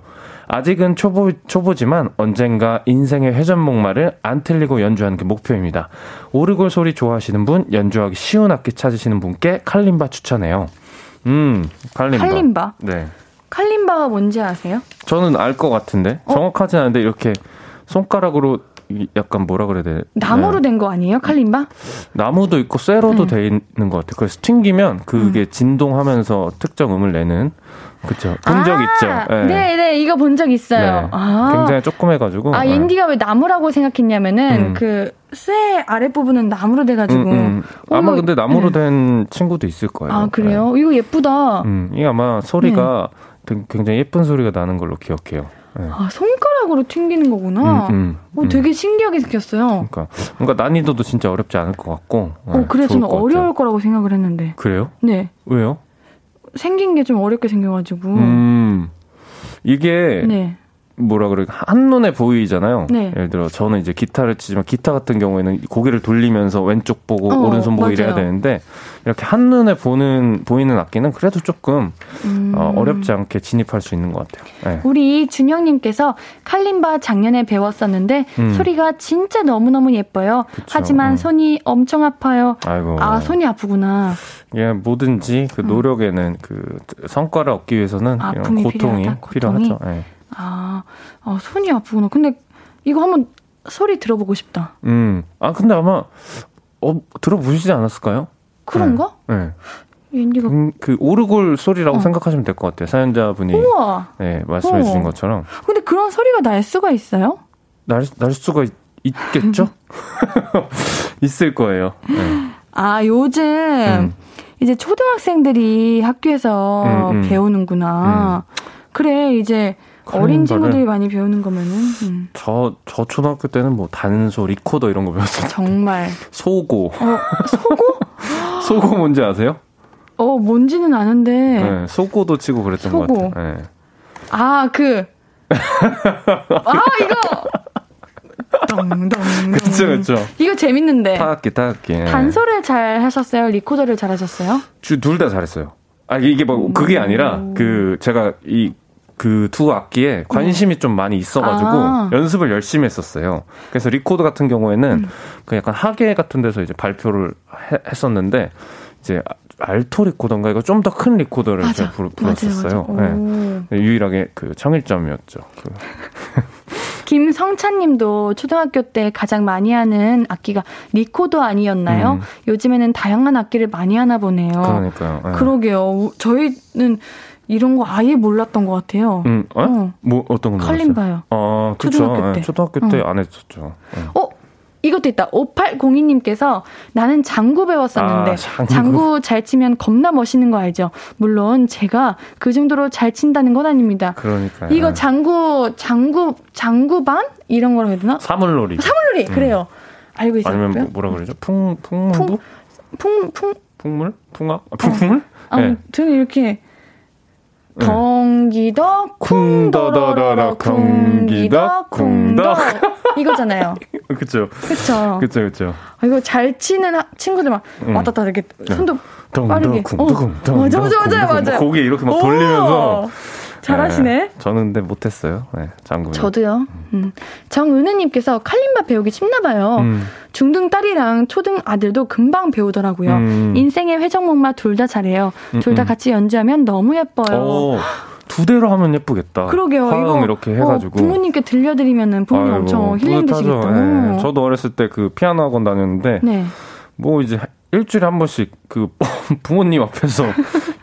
아직은 초보, 초보지만 언젠가 인생의 회전목마를 안 틀리고 연주하는 게 목표입니다. 오르골 소리 좋아하시는 분, 연주하기 쉬운 악기 찾으시는 분께 칼림바 추천해요. 음, 칼림바. 칼림바? 네. 칼림바가 뭔지 아세요? 저는 알 것 같은데. 어? 정확하진 않은데 이렇게 손가락으로 이- 약간 뭐라 그래야 돼? 나무로 네. 된거 아니에요? 칼림바? 나무도 있고 쇠로도 음. 돼 있는 것 같아요. 그래서 튕기면 그게 진동하면서 특정 음을 내는 그쵸. 본적 아, 있죠. 예. 네, 네, 이거 본 적 있어요. 네. 아. 굉장히 조그매가지고. 아, 예. 옌디가 왜 나무라고 생각했냐면은, 음. 그, 쇠 아랫 부분은 나무로 돼가지고. 음, 음. 아마 근데 나무로 네. 된 친구도 있을 거예요. 아, 그래요? 네. 이거 예쁘다. 음, 이게 아마 소리가 네. 굉장히 예쁜 소리가 나는 걸로 기억해요. 네. 아, 손가락으로 튕기는 거구나. 음, 음, 오, 음. 되게 신기하게 생겼어요. 그러니까, 뭔가 난이도도 진짜 어렵지 않을 것 같고. 어, 네, 그래, 저는 어려울 거라고 생각을 했는데. 그래요? 네. 왜요? 생긴 게 좀 어렵게 생겨가지고. 음. 이게. 네. 뭐라 그래 한눈에 보이잖아요. 네. 예를 들어 저는 이제 기타를 치지만 기타 같은 경우에는 고개를 돌리면서 왼쪽 보고 어, 오른손 보고 맞아요. 이래야 되는데 이렇게 한눈에 보는 보이는 악기는 그래도 조금 음. 어, 어렵지 않게 진입할 수 있는 것 같아요. 네. 우리 준영 님께서 칼림바 작년에 배웠었는데 음. 소리가 진짜 너무 너무 예뻐요. 그쵸. 하지만 음. 손이 엄청 아파요. 아이고. 아 손이 아프구나. 예, 뭐든지 그 음. 노력에는 그 성과를 얻기 위해서는 이런 고통이 필요하다, 필요하죠. 네. 아, 아, 손이 아프구나. 근데 이거 한번 소리 들어보고 싶다. 음. 아, 근데 아마, 어, 들어보시지 않았을까요? 그런가? 네. 네. 그, 그, 오르골 소리라고 어. 생각하시면 될 것 같아요. 사연자분이. 우와. 네, 말씀해 주신 것처럼. 근데 그런 소리가 날 수가 있어요? 날, 날 수가 있, 겠죠 <laughs> 있을 거예요. 네. 아, 요즘, 음. 이제 초등학생들이 학교에서 음, 음. 배우는구나. 음. 그래, 이제, 어린 친구들이 많이 배우는 거면은. 음. 저, 저 초등학교 때는 뭐 단소, 리코더 이런 거 배웠어요. 정말. 소고. 어, 소고? <laughs> 소고 뭔지 아세요? 어, 뭔지는 아는데. 네, 소고도 치고 그랬던 소고. 것 같아요. 네. 아, 그. 아, 이거! 덩덩. 그쵸, 그쵸. 이거 재밌는데. 타악기, 타악기. 네. 단소를 잘 하셨어요? 리코더를 잘 하셨어요? 둘 다 잘했어요. 아, 이게 뭐, 그게 아니라, 그, 제가 이 그 두 악기에 관심이 네. 좀 많이 있어가지고 아. 연습을 열심히 했었어요. 그래서 리코더 같은 경우에는 음. 그 약간 학예 같은 데서 이제 발표를 해, 했었는데 이제 알토 리코더인가 이거 좀 더 큰 리코더를 맞아. 제가 부르, 불었었어요. 맞아, 맞아. 네. 유일하게 그 청일점이었죠. 그. <laughs> 김성찬님도 초등학교 때 가장 많이 하는 악기가 리코더 아니었나요? 음. 요즘에는 다양한 악기를 많이 하나 보네요. 그러니까요. 네. 그러게요. 저희는 이런 거 아예 몰랐던 것 같아요. 음, 어? 어. 뭐 어떤 거 칼림바요. 아, 그쵸. 초등학교 때. 초등학교 때안 어. 했었죠. 네. 어, 이것도 있다. 5802님께서 나는 장구 배웠었는데 아, 장구. 장구. 잘 치면 겁나 멋있는 거 알죠? 물론 제가 그 정도로 잘 친다는 건 아닙니다. 그러니까 이거 장구 장구 장구반 이런 거라 해야 되나? 사물놀이. 사물놀이 음. 그래요. 알고 있어요. 아니면 뭐, 뭐라 그러죠? 풍 풍문부? 풍풍 풍물? 풍악? 아, 풍물? 어. 네. 이렇게 덩기덕 쿵더더더러 쿵기덕 쿵덕 이거잖아요. <laughs> 그쵸. 그쵸. 그쵸, 그쵸. 아, 이거 잘 치는 하, 친구들 막 응. 왔다 갔다 이렇게 손도 덩, 빠르게. 덩, 덩, 덩, 어, 맞아, 맞아, 맞아, 맞아. 고개 이렇게 막 돌리면서. 잘하시네. 네, 저는 근데 못했어요. 네, 장군. 저도요. 음. 정은혜님께서 칼림바 배우기 쉽나봐요. 음. 중등 딸이랑 초등 아들도 금방 배우더라고요. 음. 인생의 회전목마 둘 다 잘해요. 음, 둘다 음. 같이 연주하면 너무 예뻐요. 오. 두 대로 하면 예쁘겠다. 그러게요. 화음 이렇게 해가지고 어, 부모님께 들려드리면은 부모님 아이고, 엄청 힐링 되시겠다. 네. 저도 어렸을 때 그 피아노 학원 다녔는데 네. 뭐 이제 일주일에 한 번씩 그 <laughs> 부모님 앞에서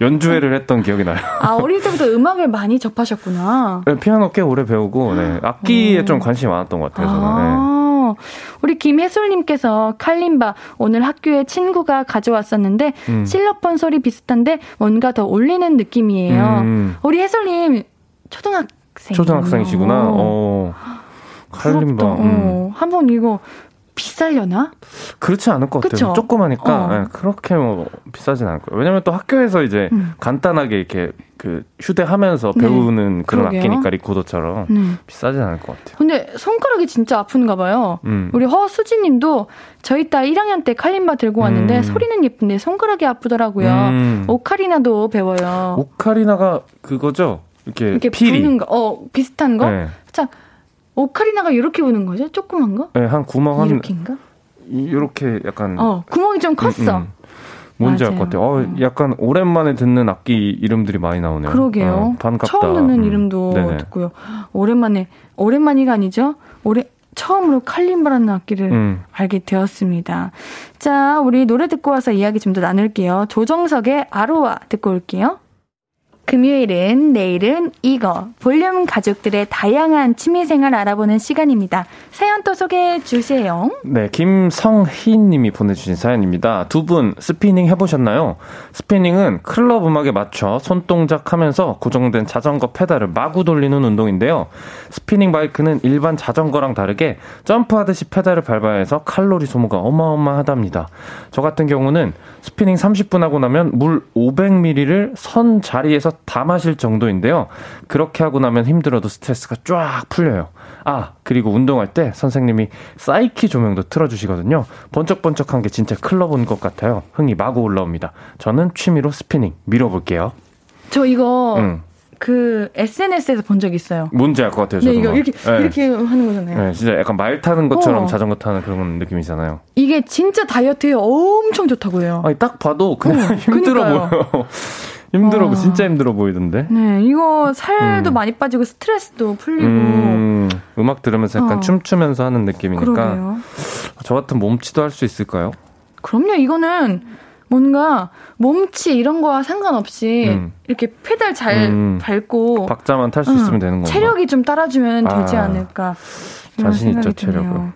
연주회를 했던 기억이 나요. <laughs> 아, 어릴 때부터 음악을 많이 접하셨구나. 네, 피아노 꽤 오래 배우고, 네. 악기에 오. 좀 관심이 많았던 것 같아요, 저는. 네. 아, 네. 우리 김혜솔님께서 칼림바 오늘 학교에 친구가 가져왔었는데 음. 실로폰 소리 비슷한데 뭔가 더 울리는 느낌이에요. 음. 우리 혜솔님 초등학생 초등학생이시구나. 어. 칼림바. 음. 어. 한번 이거 비쌀려나? 그렇지 않을 것 같아요. 조그마니까 어. 네, 그렇게 뭐 비싸진 않을 거예요. 왜냐면 또 학교에서 이제 음. 간단하게 이렇게 그 휴대하면서 네. 배우는 그런 그러게요. 악기니까 리코더처럼 음. 비싸진 않을 것 같아요. 근데 손가락이 진짜 아픈가 봐요. 음. 우리 허수진 님도 저희 딸 1학년 때 칼림바 들고 왔는데 음. 소리는 예쁜데 손가락이 아프더라고요. 음. 오카리나도 배워요. 오카리나가 그거죠? 이렇게, 이렇게 피리. 부는 거. 어, 비슷한 거? 네. 자, 오카리나가 이렇게 부는 거죠? 조그만 거? 네, 한 구멍 한 이렇게인가? 이렇게 약간 어, 구멍이 좀 컸어. 음, 음. 뭔지 알 것 같아요. 어, 어, 약간 오랜만에 듣는 악기 이름들이 많이 나오네요. 그러게요. 어, 반갑다. 처음 듣는 음. 이름도 네네. 듣고요. 오랜만에 오랜만이가 아니죠? 오래 처음으로 칼림바라는 악기를 음. 알게 되었습니다. 자, 우리 노래 듣고 와서 이야기 좀 더 나눌게요. 조정석의 아로와 듣고 올게요. 금요일은 내일은 이거 볼륨 가족들의 다양한 취미생활 알아보는 시간입니다. 사연 또 소개해 주세요. 네, 김성희님이 보내주신 사연입니다. 두 분 스피닝 해보셨나요? 스피닝은 클럽 음악에 맞춰 손동작하면서 고정된 자전거 페달을 마구 돌리는 운동인데요. 스피닝 바이크는 일반 자전거랑 다르게 점프하듯이 페달을 밟아야 해서 칼로리 소모가 어마어마하답니다. 저 같은 경우는 스피닝 30분 하고 나면 물 500ml를 선 자리에서 다 마실 정도인데요. 그렇게 하고 나면 힘들어도 스트레스가 쫙 풀려요. 아, 그리고 운동할 때 선생님이 사이키 조명도 틀어주시거든요. 번쩍번쩍한 게 진짜 클럽 온 것 같아요. 흥이 마구 올라옵니다. 저는 취미로 스피닝 밀어볼게요. 저 이거 음. 그 SNS에서 본 적 있어요. 뭔지 알 것 같아요. 네, 이거 이렇게 네. 이렇게 하는 거잖아요. 네, 진짜 약간 말 타는 것처럼 어. 자전거 타는 그런 느낌이잖아요. 이게 진짜 다이어트에 엄청 좋다고 해요. 아니 딱 봐도 그냥 어, <laughs> 힘들어 그러니까요. 보여. 힘들어, 어. 진짜 힘들어 보이던데. 네, 이거 살도 음. 많이 빠지고 스트레스도 풀리고. 음, 음악 들으면서 약간 어. 춤추면서 하는 느낌이니까. 그러게요. 저 같은 몸치도 할 수 있을까요? 그럼요, 이거는 뭔가 몸치 이런 거와 상관없이 음. 이렇게 페달 잘 음. 밟고 박자만 탈 수 있으면 되는 건가? 체력이 좀 따라주면 아. 되지 않을까. 자신 있죠, 체력을.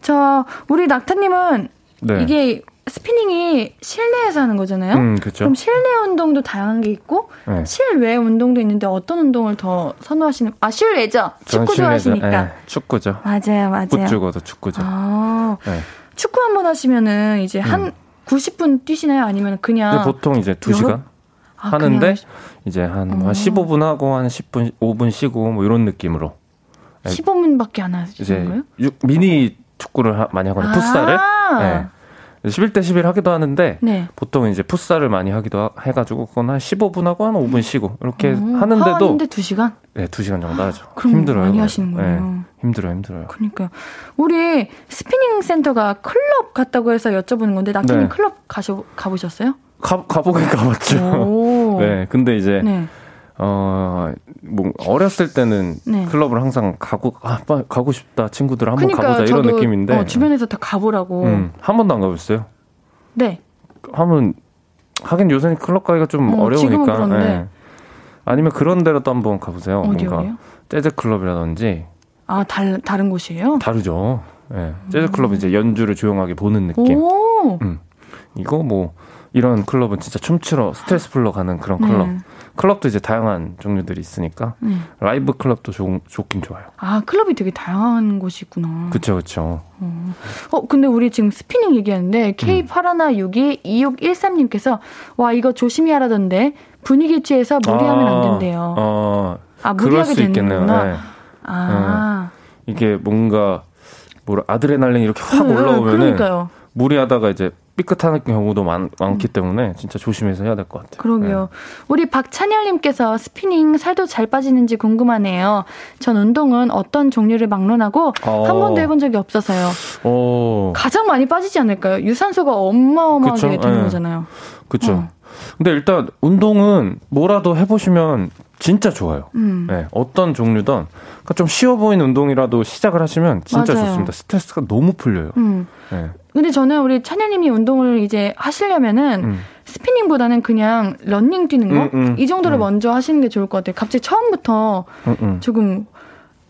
자, 우리 낙타님은 네. 이게 스피닝이 실내에서 하는 거잖아요. 음, 그렇죠. 그럼 실내 운동도 다양한 게 있고 네. 실외 운동도 있는데 어떤 운동을 더 선호하시는? 아 실외죠. 축구 좋아하시니까. 네, 축구죠. 맞아요, 맞아요. 붙죽어도 축구죠. 아, 네. 축구 한 번 하시면은 이제 한 음. 90분 뛰시나요? 아니면 그냥 보통 이제 2 시간 여러... 아, 하는데 그냥... 이제 한, 어. 한 15분 하고 한 10분 5분 쉬고 뭐 이런 느낌으로 15분밖에 안 하시는 거예요? 미니 축구를 하, 많이 하거든요. 아~ 풋살을. 네. 11대 11 하기도 하는데 네. 보통 이제 풋살을 많이 하기도 해가지고 그건 한 15분 하고 한 5분 쉬고 이렇게 오, 하는데도 하는데 2시간? 네, 2시간 정도 하죠. 힘들어요. 많이 하시는 거예요. 네, 힘들어요, 힘들어요. 그러니까 우리 스피닝 센터가 클럽 같다고 해서 여쭤보는 건데 낙타님 네. 클럽 가셔 가보셨어요? 가 가보긴 가봤죠. <laughs> 네, 근데 이제 네. 어, 뭐, 어렸을 때는 네. 클럽을 항상 가고, 아, 가고 싶다. 친구들 한번 그러니까 가보자. 이런 느낌인데. 어, 주변에서 다 가보라고. 음, 한 번도 안 가봤어요. 네. 한번, 하긴 요새는 클럽 가기가 좀 어, 려우니까 네. 아니면 그런 데로 또 한번 가보세요. 어디요? 뭔가 재즈 클럽이라든지. 아, 달, 다른 곳이에요? 다르죠. 예. 네. 재즈 클럽 음. 이제 연주를 조용하게 보는 느낌. 오. 음. 이거 뭐, 이런 클럽은 진짜 춤추러 스트레스 풀러 가는 그런 클럽. 네. 클럽도 이제 다양한 종류들이 있으니까 네. 라이브 클럽도 좋, 좋긴 좋아요. 아 클럽이 되게 다양한 곳이 있구나. 그렇죠, 그렇죠. 어 근데 우리 지금 스피닝 얘기하는데 K81612613님께서 와 이거 조심히 하라던데 분위기 취해서 무리하면 아, 안 된대요. 어, 아 무리하게 되는구나. 네. 아 네. 이게 뭔가 뭐 아드레날린 이렇게 확 네, 올라오면은 무리하다가 이제 삐끗하는 경우도 많, 많기 음. 때문에 진짜 조심해서 해야 될 것 같아요. 그러게요. 네. 우리 박찬열님께서 스피닝 살도 잘 빠지는지 궁금하네요. 전 운동은 어떤 종류를 막론하고 어. 한 번도 해본 적이 없어서요. 어. 가장 많이 빠지지 않을까요? 유산소가 어마어마하게 그쵸? 되는 네. 거잖아요. 그렇죠. 어. 근데 일단 운동은 뭐라도 해보시면 진짜 좋아요. 음. 네, 어떤 종류든 그러니까 좀 쉬워 보이는 운동이라도 시작을 하시면 진짜 맞아요. 좋습니다. 스트레스가 너무 풀려요. 음. 네. 근데 저는 우리 찬현님이 운동 을 이제 하시려면은 음. 스피닝보다는 그냥 런닝 뛰는 거? 음, 음. 이 정도를 음. 먼저 하시는 게 좋을 것 같아요. 갑자기 처음부터 음, 조금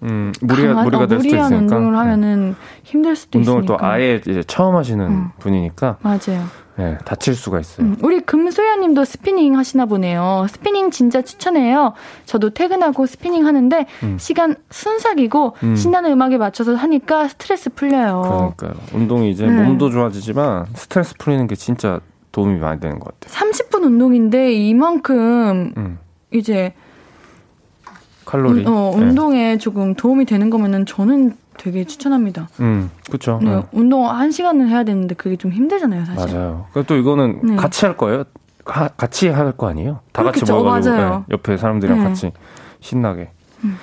음, 무리가, 강한, 무리가 어, 될 수도 있으니까. 운동을 하면은 네. 힘들 수도 운동을 있으니까. 또 아예 이제 처음 하시는 분이니까. 맞아요. 네, 다칠 수가 있어요. 음, 우리 금소연 님도 스피닝 하시나 보네요. 스피닝 진짜 추천해요. 저도 퇴근하고 스피닝 하는데 음. 시간 순삭이고 음. 신나는 음악에 맞춰서 하니까 스트레스 풀려요. 그러니까요. 운동이 이제 네. 몸도 좋아지지만 스트레스 풀리는 게 진짜 도움이 많이 되는 것 같아요. 30분 운동인데 이만큼 음. 이제 칼로리 어, 네. 운동에 조금 도움이 되는 거면은 저는 되게 추천합니다. 음, 그렇죠. 네, 네. 운동 한 시간은 해야 되는데 그게 좀 힘들잖아요, 사실. 맞아요. 또 이거는 네. 같이 할 거예요. 하, 같이 할 거 아니에요? 다 그렇겠죠. 같이 모여가지고 네, 옆에 사람들이랑 네. 같이 신나게. 음.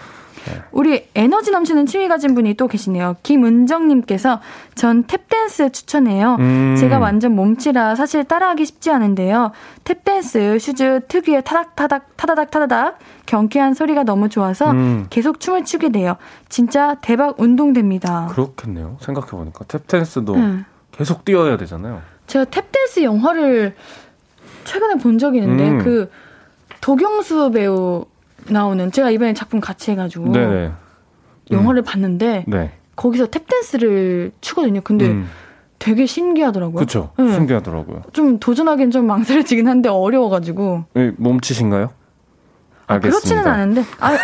네. 우리 에너지 넘치는 취미 가진 분이 또 계시네요. 김은정님께서 전 탭댄스 추천해요. 음. 제가 완전 몸치라 사실 따라하기 쉽지 않은데요. 탭댄스 슈즈 특유의 타닥타닥 타다닥 타다닥 경쾌한 소리가 너무 좋아서 음. 계속 춤을 추게 돼요. 진짜 대박 운동됩니다. 그렇겠네요. 생각해보니까 탭댄스도 네. 계속 뛰어야 되잖아요. 제가 탭댄스 영화를 최근에 본 적이 있는데 음. 그 도경수 배우 나오는 제가 이번에 작품 같이 해가지고 네네. 영화를 봤는데 네. 거기서 탭댄스를 추거든요. 근데 음. 되게 신기하더라고요. 그쵸. 네. 신기하더라고요. 좀 도전하기엔 좀 망설여지긴 한데 어려워가지고. 예, 몸치신가요? 아, 그렇지는 않은데. 아,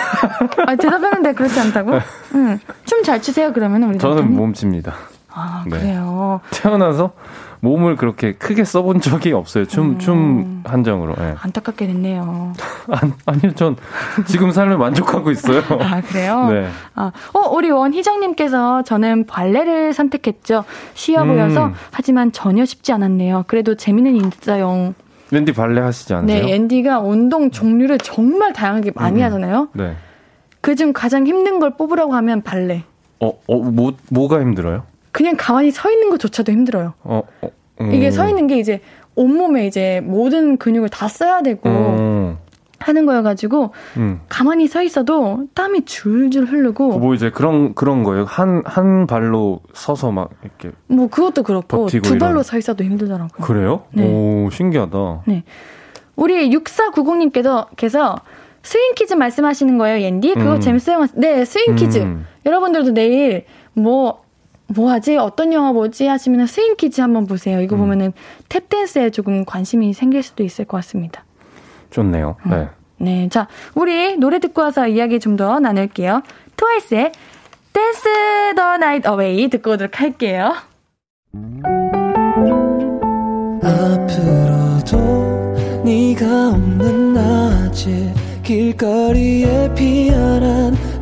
아 대답했는데 그렇지 않다고? 응. 춤 잘 추세요, 그러면 우리 저는? 몸칩니다. 아, 네. 그래요. 태어나서 몸을 그렇게 크게 써본 적이 없어요. 춤, 음. 춤 한정으로. 예. 안타깝게 됐네요. <laughs> 아니, 아니요, 전 지금 삶을 만족하고 있어요. <laughs> 아, 그래요? 네. 아, 어, 우리 원희정님께서 저는 발레를 선택했죠. 쉬워 음. 보여서 하지만 전혀 쉽지 않았네요. 그래도 재밌는 인싸용. 랜디 발레 하시지 않으세요? 네, 앤디가 운동 종류를 정말 다양하게 많이 음. 하잖아요. 네. 그중 가장 힘든 걸 뽑으라고 하면 발레. 어, 어, 뭐, 뭐가 힘들어요? 그냥 가만히 서 있는 것조차도 힘들어요. 어, 어, 음. 이게 서 있는 게 이제 온몸에 이제 모든 근육을 다 써야 되고 음, 하는 거여가지고 음. 가만히 서 있어도 땀이 줄줄 흐르고 뭐 이제 그런, 그런 거예요. 한, 한 발로 서서 막 이렇게. 뭐 그것도 그렇고 두 발로 이런. 서 있어도 힘들더라고요. 그래요? 네. 오, 신기하다. 우리 6490님께서 께서 스윙 퀴즈 말씀하시는 거예요, 옌디? 그거 음. 재밌어요. 네, 스윙 퀴즈. 음. 여러분들도 내일 뭐, 뭐 하지? 어떤 영화 보지? 하시면 스윙 퀴즈 한번 보세요. 음. 이거 보면은 탭댄스에 조금 관심이 생길 수도 있을 것 같습니다. 좋네요. 음. 네. 네. 자, 우리 노래 듣고 와서 이야기 좀 더 나눌게요. 트와이스의 Dance the Night Away 듣고 오도록 할게요. 앞으로도 네가 없는 낮에 길거리에 피어난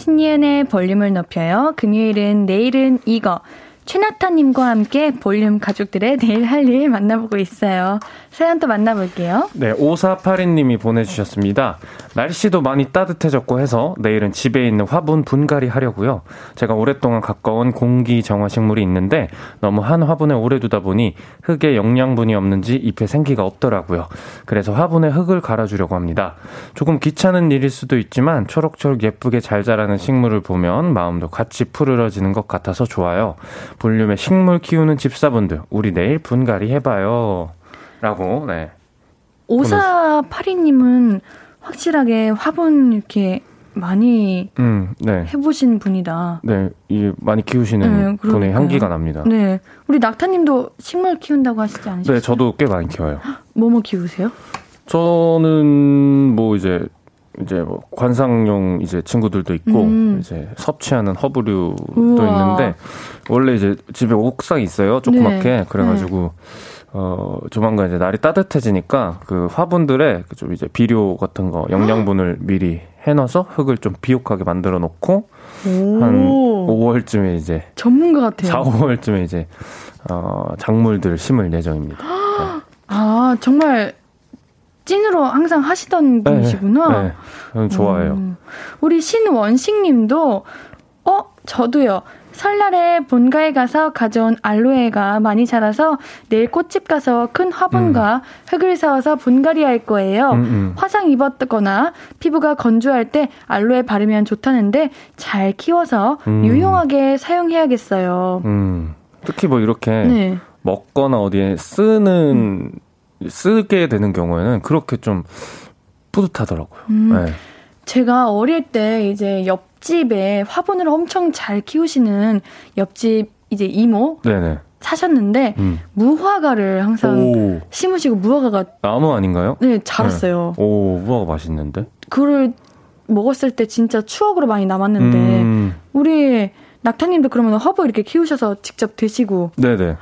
신예은의 볼륨을 높여요. 금요일은 내일은 이거. 최나타님과 함께 볼륨 가족들의 내일 할 일 만나보고 있어요. 사연 또 만나볼게요. 네, 5482님이 보내주셨습니다. 날씨도 많이 따뜻해졌고 해서 내일은 집에 있는 화분 분갈이 하려고요. 제가 오랫동안 가까운 공기 정화 식물이 있는데 너무 한 화분에 오래 두다 보니 흙에 영양분이 없는지 잎에 생기가 없더라고요. 그래서 화분에 흙을 갈아주려고 합니다. 조금 귀찮은 일일 수도 있지만 초록초록 예쁘게 잘 자라는 식물을 보면 마음도 같이 푸르러지는 것 같아서 좋아요. 볼륨에 식물 키우는 집사분들, 우리 내일 분갈이 해봐요. 라고, 네. 5482님은 확실하게 화분 이렇게 많이 음, 네. 해보신 분이다. 네, 이 많이 키우시는 네, 분의. 향기가 납니다. 네. 네. 우리 낙타님도 식물 키운다고 하시지 않으셨어요? 저도 꽤 많이 키워요. <gasps> 뭐뭐 키우세요? 저는 뭐 이제 이제 뭐 관상용 이제 친구들도 있고 음. 이제 섭취하는 허브류도 우와. 있는데 원래 이제 집에 옥상이 있어요 조그맣게 네. 그래가지고 어 조만간 이제 날이 따뜻해지니까 그 화분들에 그좀 이제 비료 같은 거 영양분을 미리 해놔서 흙을 좀 비옥하게 만들어 놓고 한 오, 5월쯤에 이제 전문가 같아요. 4, 5월쯤에 이제 어 작물들 심을 예정입니다. 아, 정말 찐으로 항상 하시던 네, 분이시구나. 네, 저는 좋아해요. 음. 우리 신원식 님도, 어, 저도요. 설날에 본가에 가서 가져온 알로에가 많이 자라서 내일 꽃집 가서 큰 화분과 흙을 사와서 분갈이 할 거예요. 음, 음. 화상 입었거나 피부가 건조할 때 알로에 바르면 좋다는데 잘 키워서 음. 유용하게 사용해야겠어요. 음, 특히 뭐 이렇게 네. 먹거나 어디에 쓰는 쓰게 되는 경우에는 그렇게 좀 뿌듯하더라고요. 음. 네. 제가 어릴 때 이제 옆 집에 화분을 엄청 잘 키우시는 옆집 이제 이모 네네. 사셨는데 음. 무화과를 항상 오, 심으시고 무화과가 나무 아닌가요? 네 자랐어요. 오, 무화과 맛있는데. 그거를 먹었을 때 진짜 추억으로 많이 남았는데 음, 우리 낙타님도 그러면 허브 이렇게 키우셔서 직접 드시고 네네.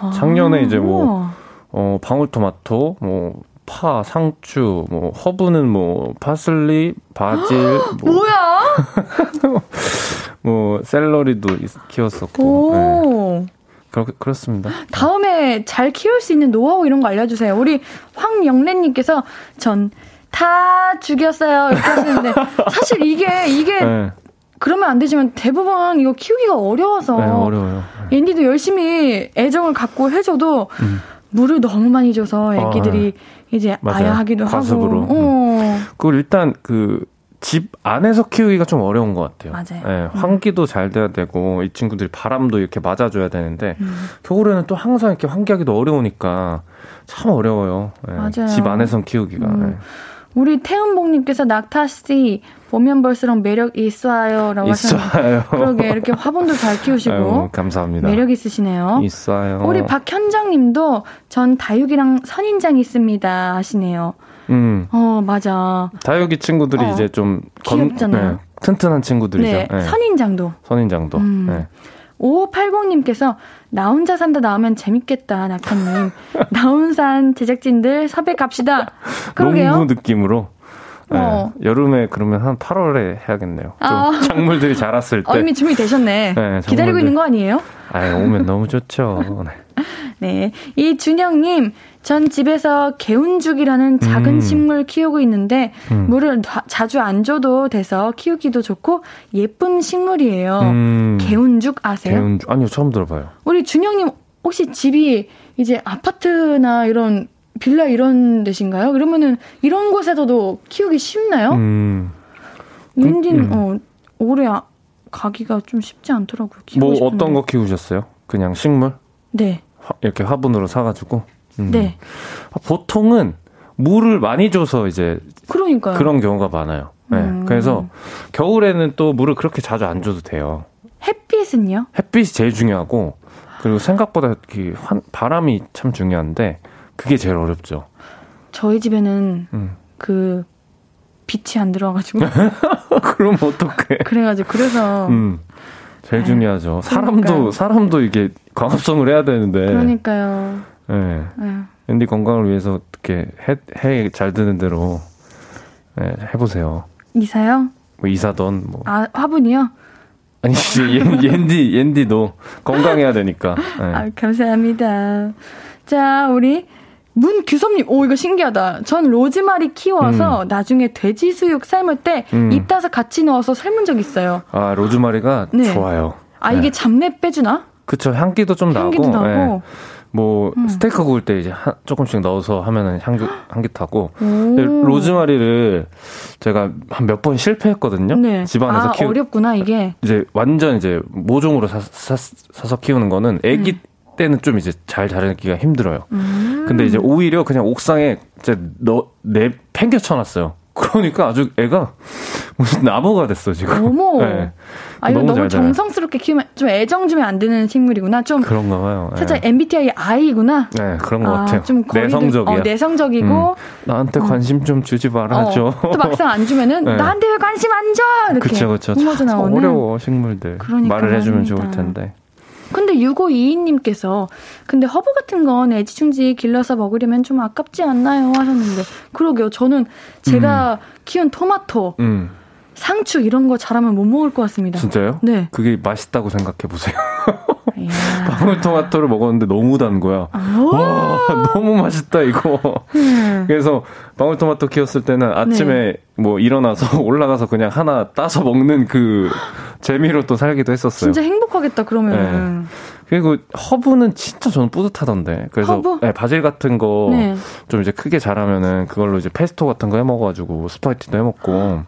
아. 작년에 이제 뭐, 어, 방울토마토, 뭐, 파, 상추, 뭐, 허브는 뭐, 파슬리, 바질, <gasps> 뭐, 뭐야? <laughs> 뭐, 샐러리도 있- 키웠었고. 네. 오. 그렇, 그렇습니다. 다음에 잘 키울 수 있는 노하우 이런 거 알려주세요. 우리 황영래님께서 전 다 죽였어요. 이렇게 하시는데 <laughs> 사실 이게 이게 네. 그러면 안 되지만 대부분 이거 키우기가 어려워서 네, 어려워요. 네. 앤디도 열심히 애정을 갖고 해줘도 음. 물을 너무 많이 줘서 애기들이 아, 네. 이제 맞아요. 아야 하기도 과습으로. 하고. 어. 그리고 일단 그 집 안에서 키우기가 좀 어려운 것 같아요. 맞아요. 네, 환기도 음. 잘 돼야 되고 이 친구들이 바람도 이렇게 맞아줘야 되는데 음. 겨울에는 또 항상 이렇게 환기하기도 어려우니까 참 어려워요. 네, 맞아요. 집 안에선 키우기가. 음. 네. 우리 태은봉님께서 낙타 씨 보면 볼수록 매력 있어요라고 하셨는데 그러게 이렇게 화분도 잘 키우시고 아유, 감사합니다. 매력 있으시네요. 있어요. 우리 박현정님도 전 다육이랑 선인장 있습니다 하시네요. 음. 어 맞아. 다육이 친구들이 어, 이제 좀 귀엽잖아요. 네, 튼튼한 친구들이죠. 네, 네. 선인장도. 선인장도. 음. 네. 5580님께서 나 혼자 산다 나오면 재밌겠다, 낙타님. <laughs> 나 혼산 제작진들 섭외 갑시다. 그러게요. 농구 느낌으로. 네, 어. 여름에 그러면 한 8월에 해야겠네요. 아. 작물들이 자랐을 때. 어, 이미 준비되셨네. 네, 기다리고 있는 거 아니에요? 아 오면 너무 좋죠. 네. 네. 이 준영님, 전 집에서 개운죽이라는 작은 음. 식물 키우고 있는데 음. 물을 다, 자주 안 줘도 돼서 키우기도 좋고 예쁜 식물이에요. 음. 개운죽 아세요? 개운죽 아니요 처음 들어봐요. 우리 준영님 혹시 집이 이제 아파트나 이런 빌라 이런 데신가요? 그러면은 이런 곳에서도 키우기 쉽나요? 음. 윈딘 음. 어 올해 아, 가기가 좀 쉽지 않더라고요. 뭐 싶은데. 어떤 거 키우셨어요? 그냥 식물? 네. 화, 이렇게 화분으로 사가지고. 음. 네. 보통은 물을 많이 줘서 이제 그러니까요. 그런 경우가 많아요. 네. 음. 그래서 겨울에는 또 물을 그렇게 자주 안 줘도 돼요. 햇빛은요? 햇빛이 제일 중요하고 그리고 생각보다 그 바람이 참 중요한데 그게 제일 어렵죠. 저희 집에는 음. 그 빛이 안 들어와가지고. <laughs> 그럼 어떡해. 그래가지고 그래서. 음. 제일 네. 중요하죠. 사람도 그러니까요. 사람도 이게 광합성을 해야 되는데. 그러니까요. 네. 네. 앤디 건강을 위해서 어떻게 해잘 드는 대로 네, 해보세요. 이사요? 뭐 이사던 뭐. 아 화분이요? 아니 옌디 옌디도 건강해야 되니까. 네. 아 감사합니다. 자 우리 문규섭님, 오, 이거 신기하다. 전 로즈마리 키워서 음. 나중에 돼지 수육 삶을 때 음. 입다서 같이 넣어서 삶은 적 있어요. 아, 로즈마리가 네. 좋아요. 아, 네. 이게 잡내 빼주나? 그쵸, 향기도 좀 향기도 나고. 나고. 네. 뭐 음. 스테이크 구울 때 이제 한, 조금씩 넣어서 하면은 향기 향기 타고 로즈마리를 제가 한 몇 번 실패했거든요. 네. 집안에서 아, 키우 어렵구나 이게. 이제 완전 이제 모종으로 사, 사, 사서 키우는 거는 애기 음. 때는 좀 이제 잘 자르기가 힘들어요. 음. 근데 이제 오히려 그냥 옥상에 이제 너내 팽겨 쳐놨어요. 그러니까 아주 애가 무슨 나무가 됐어 지금. 어머. <laughs> 네. 아 이거 너무, 너무 정성스럽게 키우면 좀 애정 주면 안 되는 식물이구나. 좀 그런가 봐요. 네. 살짝 MBTI I구나. 네 그런 것 아, 같아요. 좀 내성적이야. 어, 내성적이고 음. 나한테 관심 좀 주지 말아줘. 어, 또 막상 안 주면은 <laughs> 네. 나한테 왜 관심 안 줘? 이렇게. 그쵸 그쵸. 참 어려워 식물들. 그러니까 말을 해주면. 좋을 텐데. 근데 6522님께서 근데 허브 같은 건 애지중지 길러서 먹으려면 좀 아깝지 않나요? 하셨는데 그러게요. 저는 제가 음. 키운 토마토 음. 상추 이런 거 잘하면 못 먹을 것 같습니다. 진짜요? 네. 그게 맛있다고 생각해 보세요. <laughs> 방울토마토를 먹었는데 너무 단 거야. 와, 너무 맛있다, 이거. 음. 그래서 방울토마토 키웠을 때는 아침에 네. 뭐 일어나서 <laughs> 올라가서 그냥 하나 따서 먹는 그 재미로 또 살기도 했었어요. 진짜 행복하겠다, 그러면. 네. 그리고 허브는 진짜 저는 뿌듯하던데. 그래서 허브? 네, 바질 같은 거좀 네. 이제 크게 자라면은 그걸로 이제 페스토 같은 거 해 먹어가지고 스파게티도 해 먹고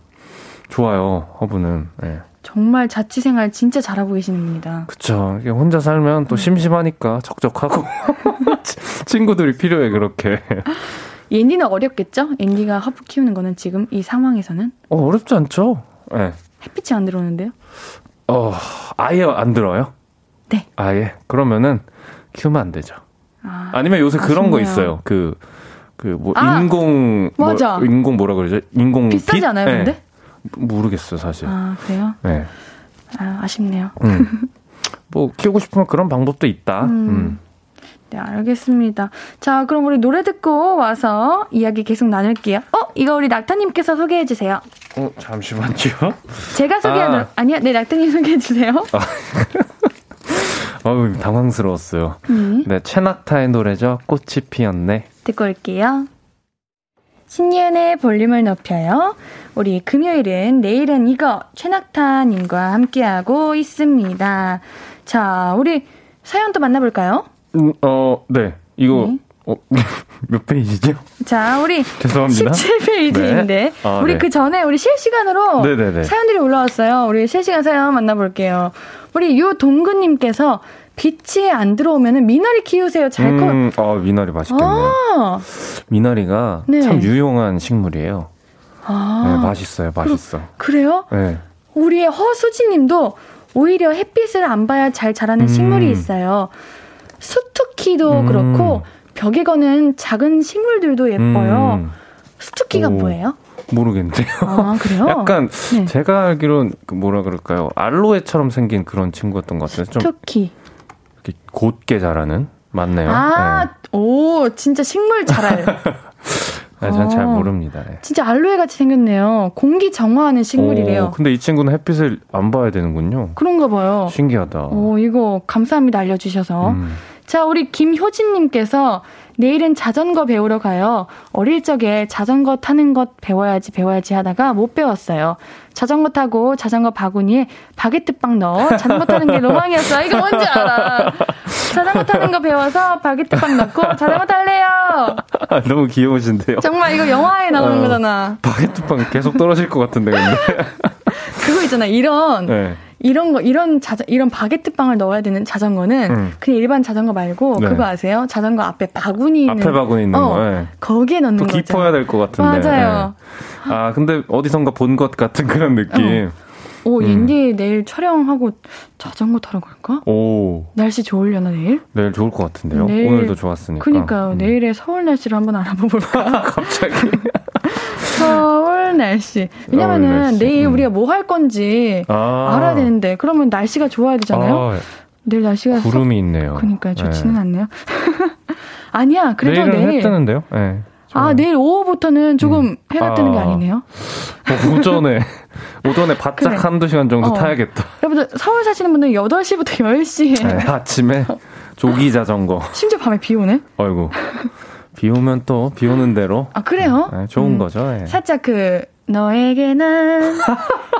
좋아요, 허브는. 네. 정말 자취생활 진짜 잘하고 계십니다. 그쵸. 혼자 살면 또 음. 심심하니까 적적하고 <laughs> 친구들이 필요해 그렇게. 앤디는 어렵겠죠? 앤디가 허브 키우는 거는 지금 이 상황에서는? 어 어렵지 않죠. 네. 햇빛이 안 들어오는데요? 어 아예 안 들어요? 네. 아예 그러면은 키우면 안 되죠. 아, 니면 요새 아쉽네요. 그런 거 있어요. 그 그뭐 인공 뭐, 맞아. 인공 뭐라 그러죠? 인공 비싸지 빛? 않아요, 네. 근데? 모르겠어요, 사실. 아, 그래요? 네. 아, 아쉽네요. 음. <laughs> 뭐, 키우고 싶으면 그런 방법도 있다. 음. 음. 네, 알겠습니다. 자, 그럼 우리 노래 듣고 와서 이야기 계속 나눌게요. 어, 이거 우리 낙타님께서 소개해 주세요. 어, 잠시만요. <laughs> 제가 소개하는, 아. 아니요, 네, 낙타님 소개해 주세요. <laughs> 아. 어우, 당황스러웠어요. 음. 네, 최낙타의 노래죠. 꽃이 피었네. 듣고 올게요. 신예은의 볼륨을 높여요. 우리 금요일은 내일은 이거 최낙타님과 함께하고 있습니다. 자, 우리 사연도 만나볼까요? 음, 어, 네. 이거 네. 어, <laughs> 몇 페이지죠? 자, 우리 죄송합니다. 17페이지인데 네. 아, 우리 네. 그 전에 우리 실시간으로 네네네. 사연들이 올라왔어요. 우리 실시간 사연 만나볼게요. 우리 유동근님께서 빛이 안 들어오면 미나리 키우세요. 잘 커. 음, 아, 미나리 맛있겠네요. 아, 미나리가 네. 참 유용한 식물이에요. 아 네, 맛있어요, 맛있어. 그 래요? 네. 우리 허수지 님도 오히려 햇빛을 안 봐야 잘 자라는 음. 식물이 있어요. 수투키도 음. 그렇고 벽에 거는 작은 식물들도 예뻐요. 음, 수투키가 오. 뭐예요? 모르겠는데요. 아 그래요? 약간 네. 제가 알기로는 그 뭐라 그럴까요? 알로에처럼 생긴 그런 친구였던 것 같아요. 좀. 이렇게 곧게 자라는 맞네요. 아, 오, 진짜 식물 잘 알. <laughs> 네. 네, 저는 잘 어. 모릅니다. 네. 진짜 알로에 같이 생겼네요. 공기 정화하는 식물이래요. 오, 근데 이 친구는 햇빛을 안 봐야 되는군요. 그런가 봐요. 신기하다. 오, 이거 감사합니다. 알려주셔서. 음. 자, 우리 김효진님께서 내일은 자전거 배우러 가요. 어릴 적에 자전거 타는 것 배워야지 배워야지 하다가 못 배웠어요. 자전거 타고 자전거 바구니에 바게트빵 넣어 자전거 타는 게 로망이었어. 이거 뭔지 알아. 자전거 타는 거 배워서 바게트빵 넣고 자전거 탈래요. 아, 너무 귀여우신데요. 정말 이거 영화에 나오는 어. 거잖아. 바게트빵 계속 떨어질 것 같은데 근데. <laughs> 그거 있잖아. 이런 네. 이런 거 이런 자전 이런 바게트 빵을 넣어야 되는 자전거는 음. 그냥 일반 자전거 말고 네. 그거 아세요? 자전거 앞에 바구니 있는 앞에 바구니 있는 어, 거. 네. 거기에 넣는 또 거죠. 깊어야 될 것 같은데. 맞아요. 네. 아 근데 어디선가 본 것 같은 그런 느낌. 오, 음. 옌디 내일 촬영하고 자전거 타러 갈까? 오 날씨 좋으려나 내일? 내일 좋을 것 같은데요. 내일- 오늘도 좋았으니까. 그니까요. 음. 내일의 서울 날씨를 한번 알아볼까? <laughs> 갑자기. <laughs> 서울 날씨. 왜냐면은 서울 날씨. 내일 음. 우리가 뭐 할 건지 아. 알아야 되는데 그러면 날씨가 좋아야 되잖아요. 아, 내일 날씨가 구름이 있네요. 그니까요. 좋지는 네. 않네요. <laughs> 아니야. 그래도 내일은 내일 해 뜨는데요. 네. 아, 내일 오후부터는 조금 음. 해가 뜨는 게 아. 아니네요. 어, 오전에 오전에 바짝 그래. 한두 시간 정도 어. 타야겠다. 여러분들 서울 사시는 분들 8시부터 10시에 네, 아침에 조기 자전거. <laughs> 심지어 밤에 비 오네? 아이고. 비 오면 또 비 오는 대로 아, 그래요? 네, 좋은 음. 거죠. 예. 살짝 그 너에게 난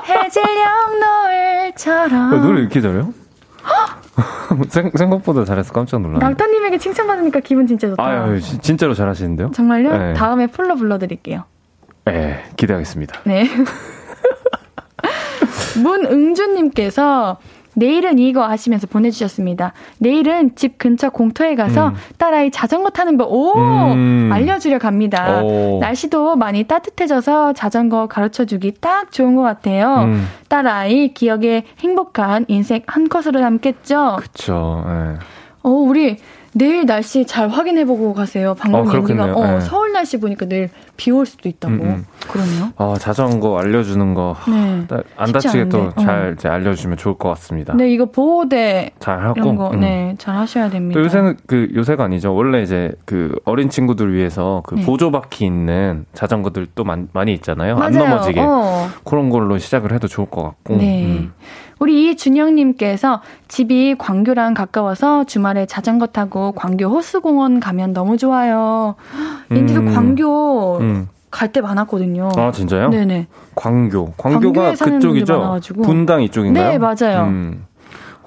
해질녘 노을처럼 어, 노래 이렇게 잘해요? <laughs> 생, 생각보다 잘해서 깜짝 놀랐네. 낙타님에게 칭찬받으니까 기분 진짜 좋다. 아유, 지- 진짜로 잘하시는데요? 정말요? 네. 다음에 풀로 불러드릴게요. 예, 기대하겠습니다. 네. <laughs> <laughs> 문응주님께서 내일은 이거 하시면서 보내주셨습니다. 내일은 집 근처 공터에 가서 음. 딸아이 자전거 타는 법, 오! 음. 알려주려 갑니다. 오. 날씨도 많이 따뜻해져서 자전거 가르쳐 주기 딱 좋은 것 같아요. 음, 딸아이 기억에 행복한 인생 한 컷으로 남겠죠? 그쵸. 예. 어, 우리 내일 날씨 잘 확인해보고 가세요. 방금 어, 얘기가. 어, 네. 서울 날씨 보니까 내일 비 올 수도 있다고. 음, 음. 그러네요. 아, 자전거 알려주는 거. 네. 따- 안 다치게 또 않은데. 잘 이제 알려주면 좋을 것 같습니다. 네, 이거 보호대 잘 하고. 거, 음. 네, 잘 하셔야 됩니다. 또 요새는 그 요새가 아니죠. 원래 이제 그 어린 친구들 위해서 그 네. 보조 바퀴 있는 자전거들 또 많, 많이 있잖아요. 안 맞아요. 넘어지게. 어. 그런 걸로 시작을 해도 좋을 것 같고. 네. 음. 우리 이준영님께서 집이 광교랑 가까워서 주말에 자전거 타고 광교 호수공원 가면 너무 좋아요. <gasps> 인디도 음. 광교 음. 갈때 많았거든요. 아 진짜요? 네네. 광교. 광교가 그쪽이죠. 분당 이쪽인가요? 네, 맞아요. 음.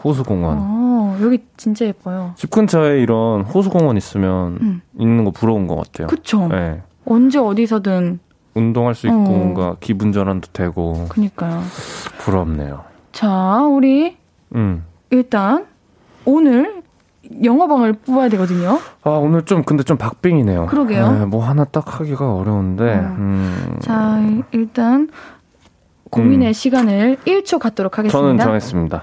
호수공원. 어, 여기 진짜 예뻐요. 집 근처에 이런 호수공원 있으면 음. 있는 거 부러운 것 같아요. 그쵸? 네. 언제 어디서든, 운동할 수 있고 어. 뭔가 기분 전환도 되고 그니까요. 부럽네요. 자, 우리 음. 일단 오늘 영어방을 뽑아야 되거든요. 아 오늘 좀 근데 좀 박빙이네요. 그러게요. 네, 뭐 하나 딱 하기가 어려운데. 어. 음. 자, 일단 고민의 음. 시간을 1초 갖도록 저는 하겠습니다. 정했습니다.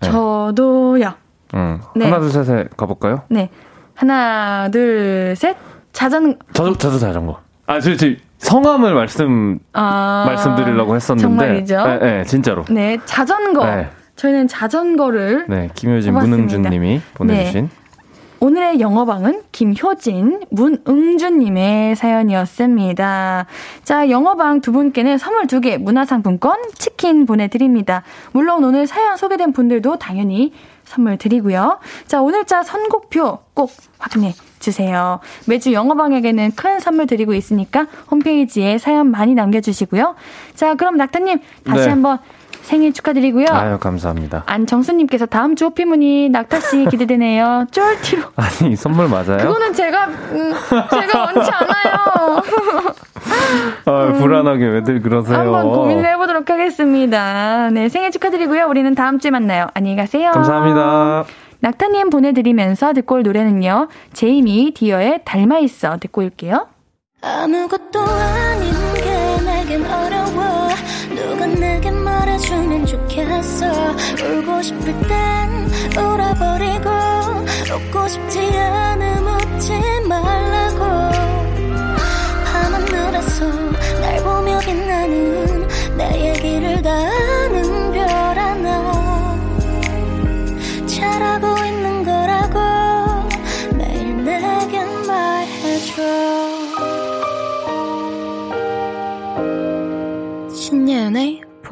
네. 저도요. 음. 네. 하나 둘 셋에 가볼까요? 네. 하나, 둘, 셋. 자전, 저도 저도 자전거. 아, 저, 저 성함을 말씀 아. 말씀드리려고 했었는데. 정말이죠? 네, 네, 진짜로. 네, 자전거. 네. 저희는 자전거를 네, 김효진, 고맙습니다. 문흥준님이 보내주신. 오늘의 영어방은 김효진, 문응준님의 사연이었습니다. 자, 영어방 두 분께는 선물 두 개, 문화상품권, 치킨 보내드립니다. 물론 오늘 사연 소개된 분들도 당연히 선물 드리고요. 자, 오늘 자 선곡표 꼭 확인해 주세요. 매주 영어방에게는 큰 선물 드리고 있으니까 홈페이지에 사연 많이 남겨주시고요. 자, 그럼 낙타님 다시 네. 한번 생일 축하드리고요. 아유, 감사합니다. 안정수님께서 다음 주 호피무늬 낙타씨 <laughs> 기대되네요. 쫄티로. 아니, 선물 맞아요? 그거는 제가, 음, 제가 원치 않아요. <laughs> 아, 불안하게 왜들 그러세요? 한번 고민을 해보도록 하겠습니다. 네, 생일 축하드리고요. 우리는 다음 주에 만나요. 안녕히 가세요. 감사합니다. 낙타님 보내드리면서 듣고 올 노래는요. 제이미 디어의 닮아있어 듣고 올게요. 아무것도 아닌 게 내겐 어려 워 누가 내게 말해주면 좋겠어. 울고 싶을 땐 울어버리고 웃고 싶지 웃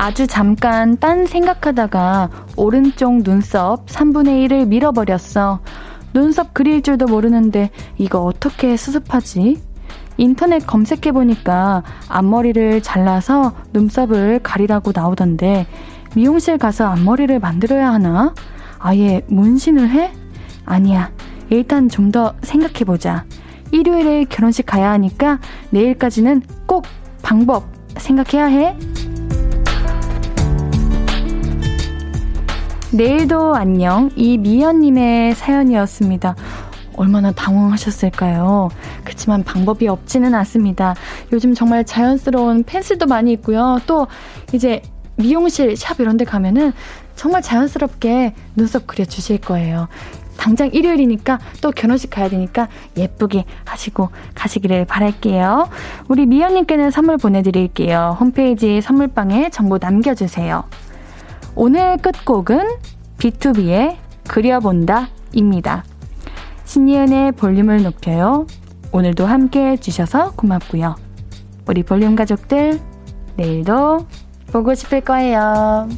아주 잠깐 딴 생각하다가 오른쪽 눈썹 3분의 1을 밀어버렸어. 눈썹 그릴 줄도 모르는데 이거 어떻게 수습하지? 인터넷 검색해보니까 앞머리를 잘라서 눈썹을 가리라고 나오던데 미용실 가서 앞머리를 만들어야 하나? 아예 문신을 해? 아니야. 일단 좀 더 생각해보자. 일요일에 결혼식 가야 하니까 내일까지는 꼭 방법 생각해야 해. 내일도 안녕. 이미연님의 사연이었습니다. 얼마나 당황하셨을까요? 그렇지만 방법이 없지는 않습니다. 요즘 정말 자연스러운 펜슬도 많이 있고요. 또 이제 미용실, 샵 이런 데 가면은 정말 자연스럽게 눈썹 그려 주실 거예요. 당장 일요일이니까 또 결혼식 가야 되니까 예쁘게 하시고 가시기를 바랄게요. 우리 미연님께는 선물 보내드릴게요. 홈페이지 선물방에 정보 남겨주세요. 오늘 끝곡은 B2B의 그려본다 입니다. 신예은의 볼륨을 높여요. 오늘도 함께 해주셔서 고맙고요. 우리 볼륨 가족들, 내일도 보고 싶을 거예요.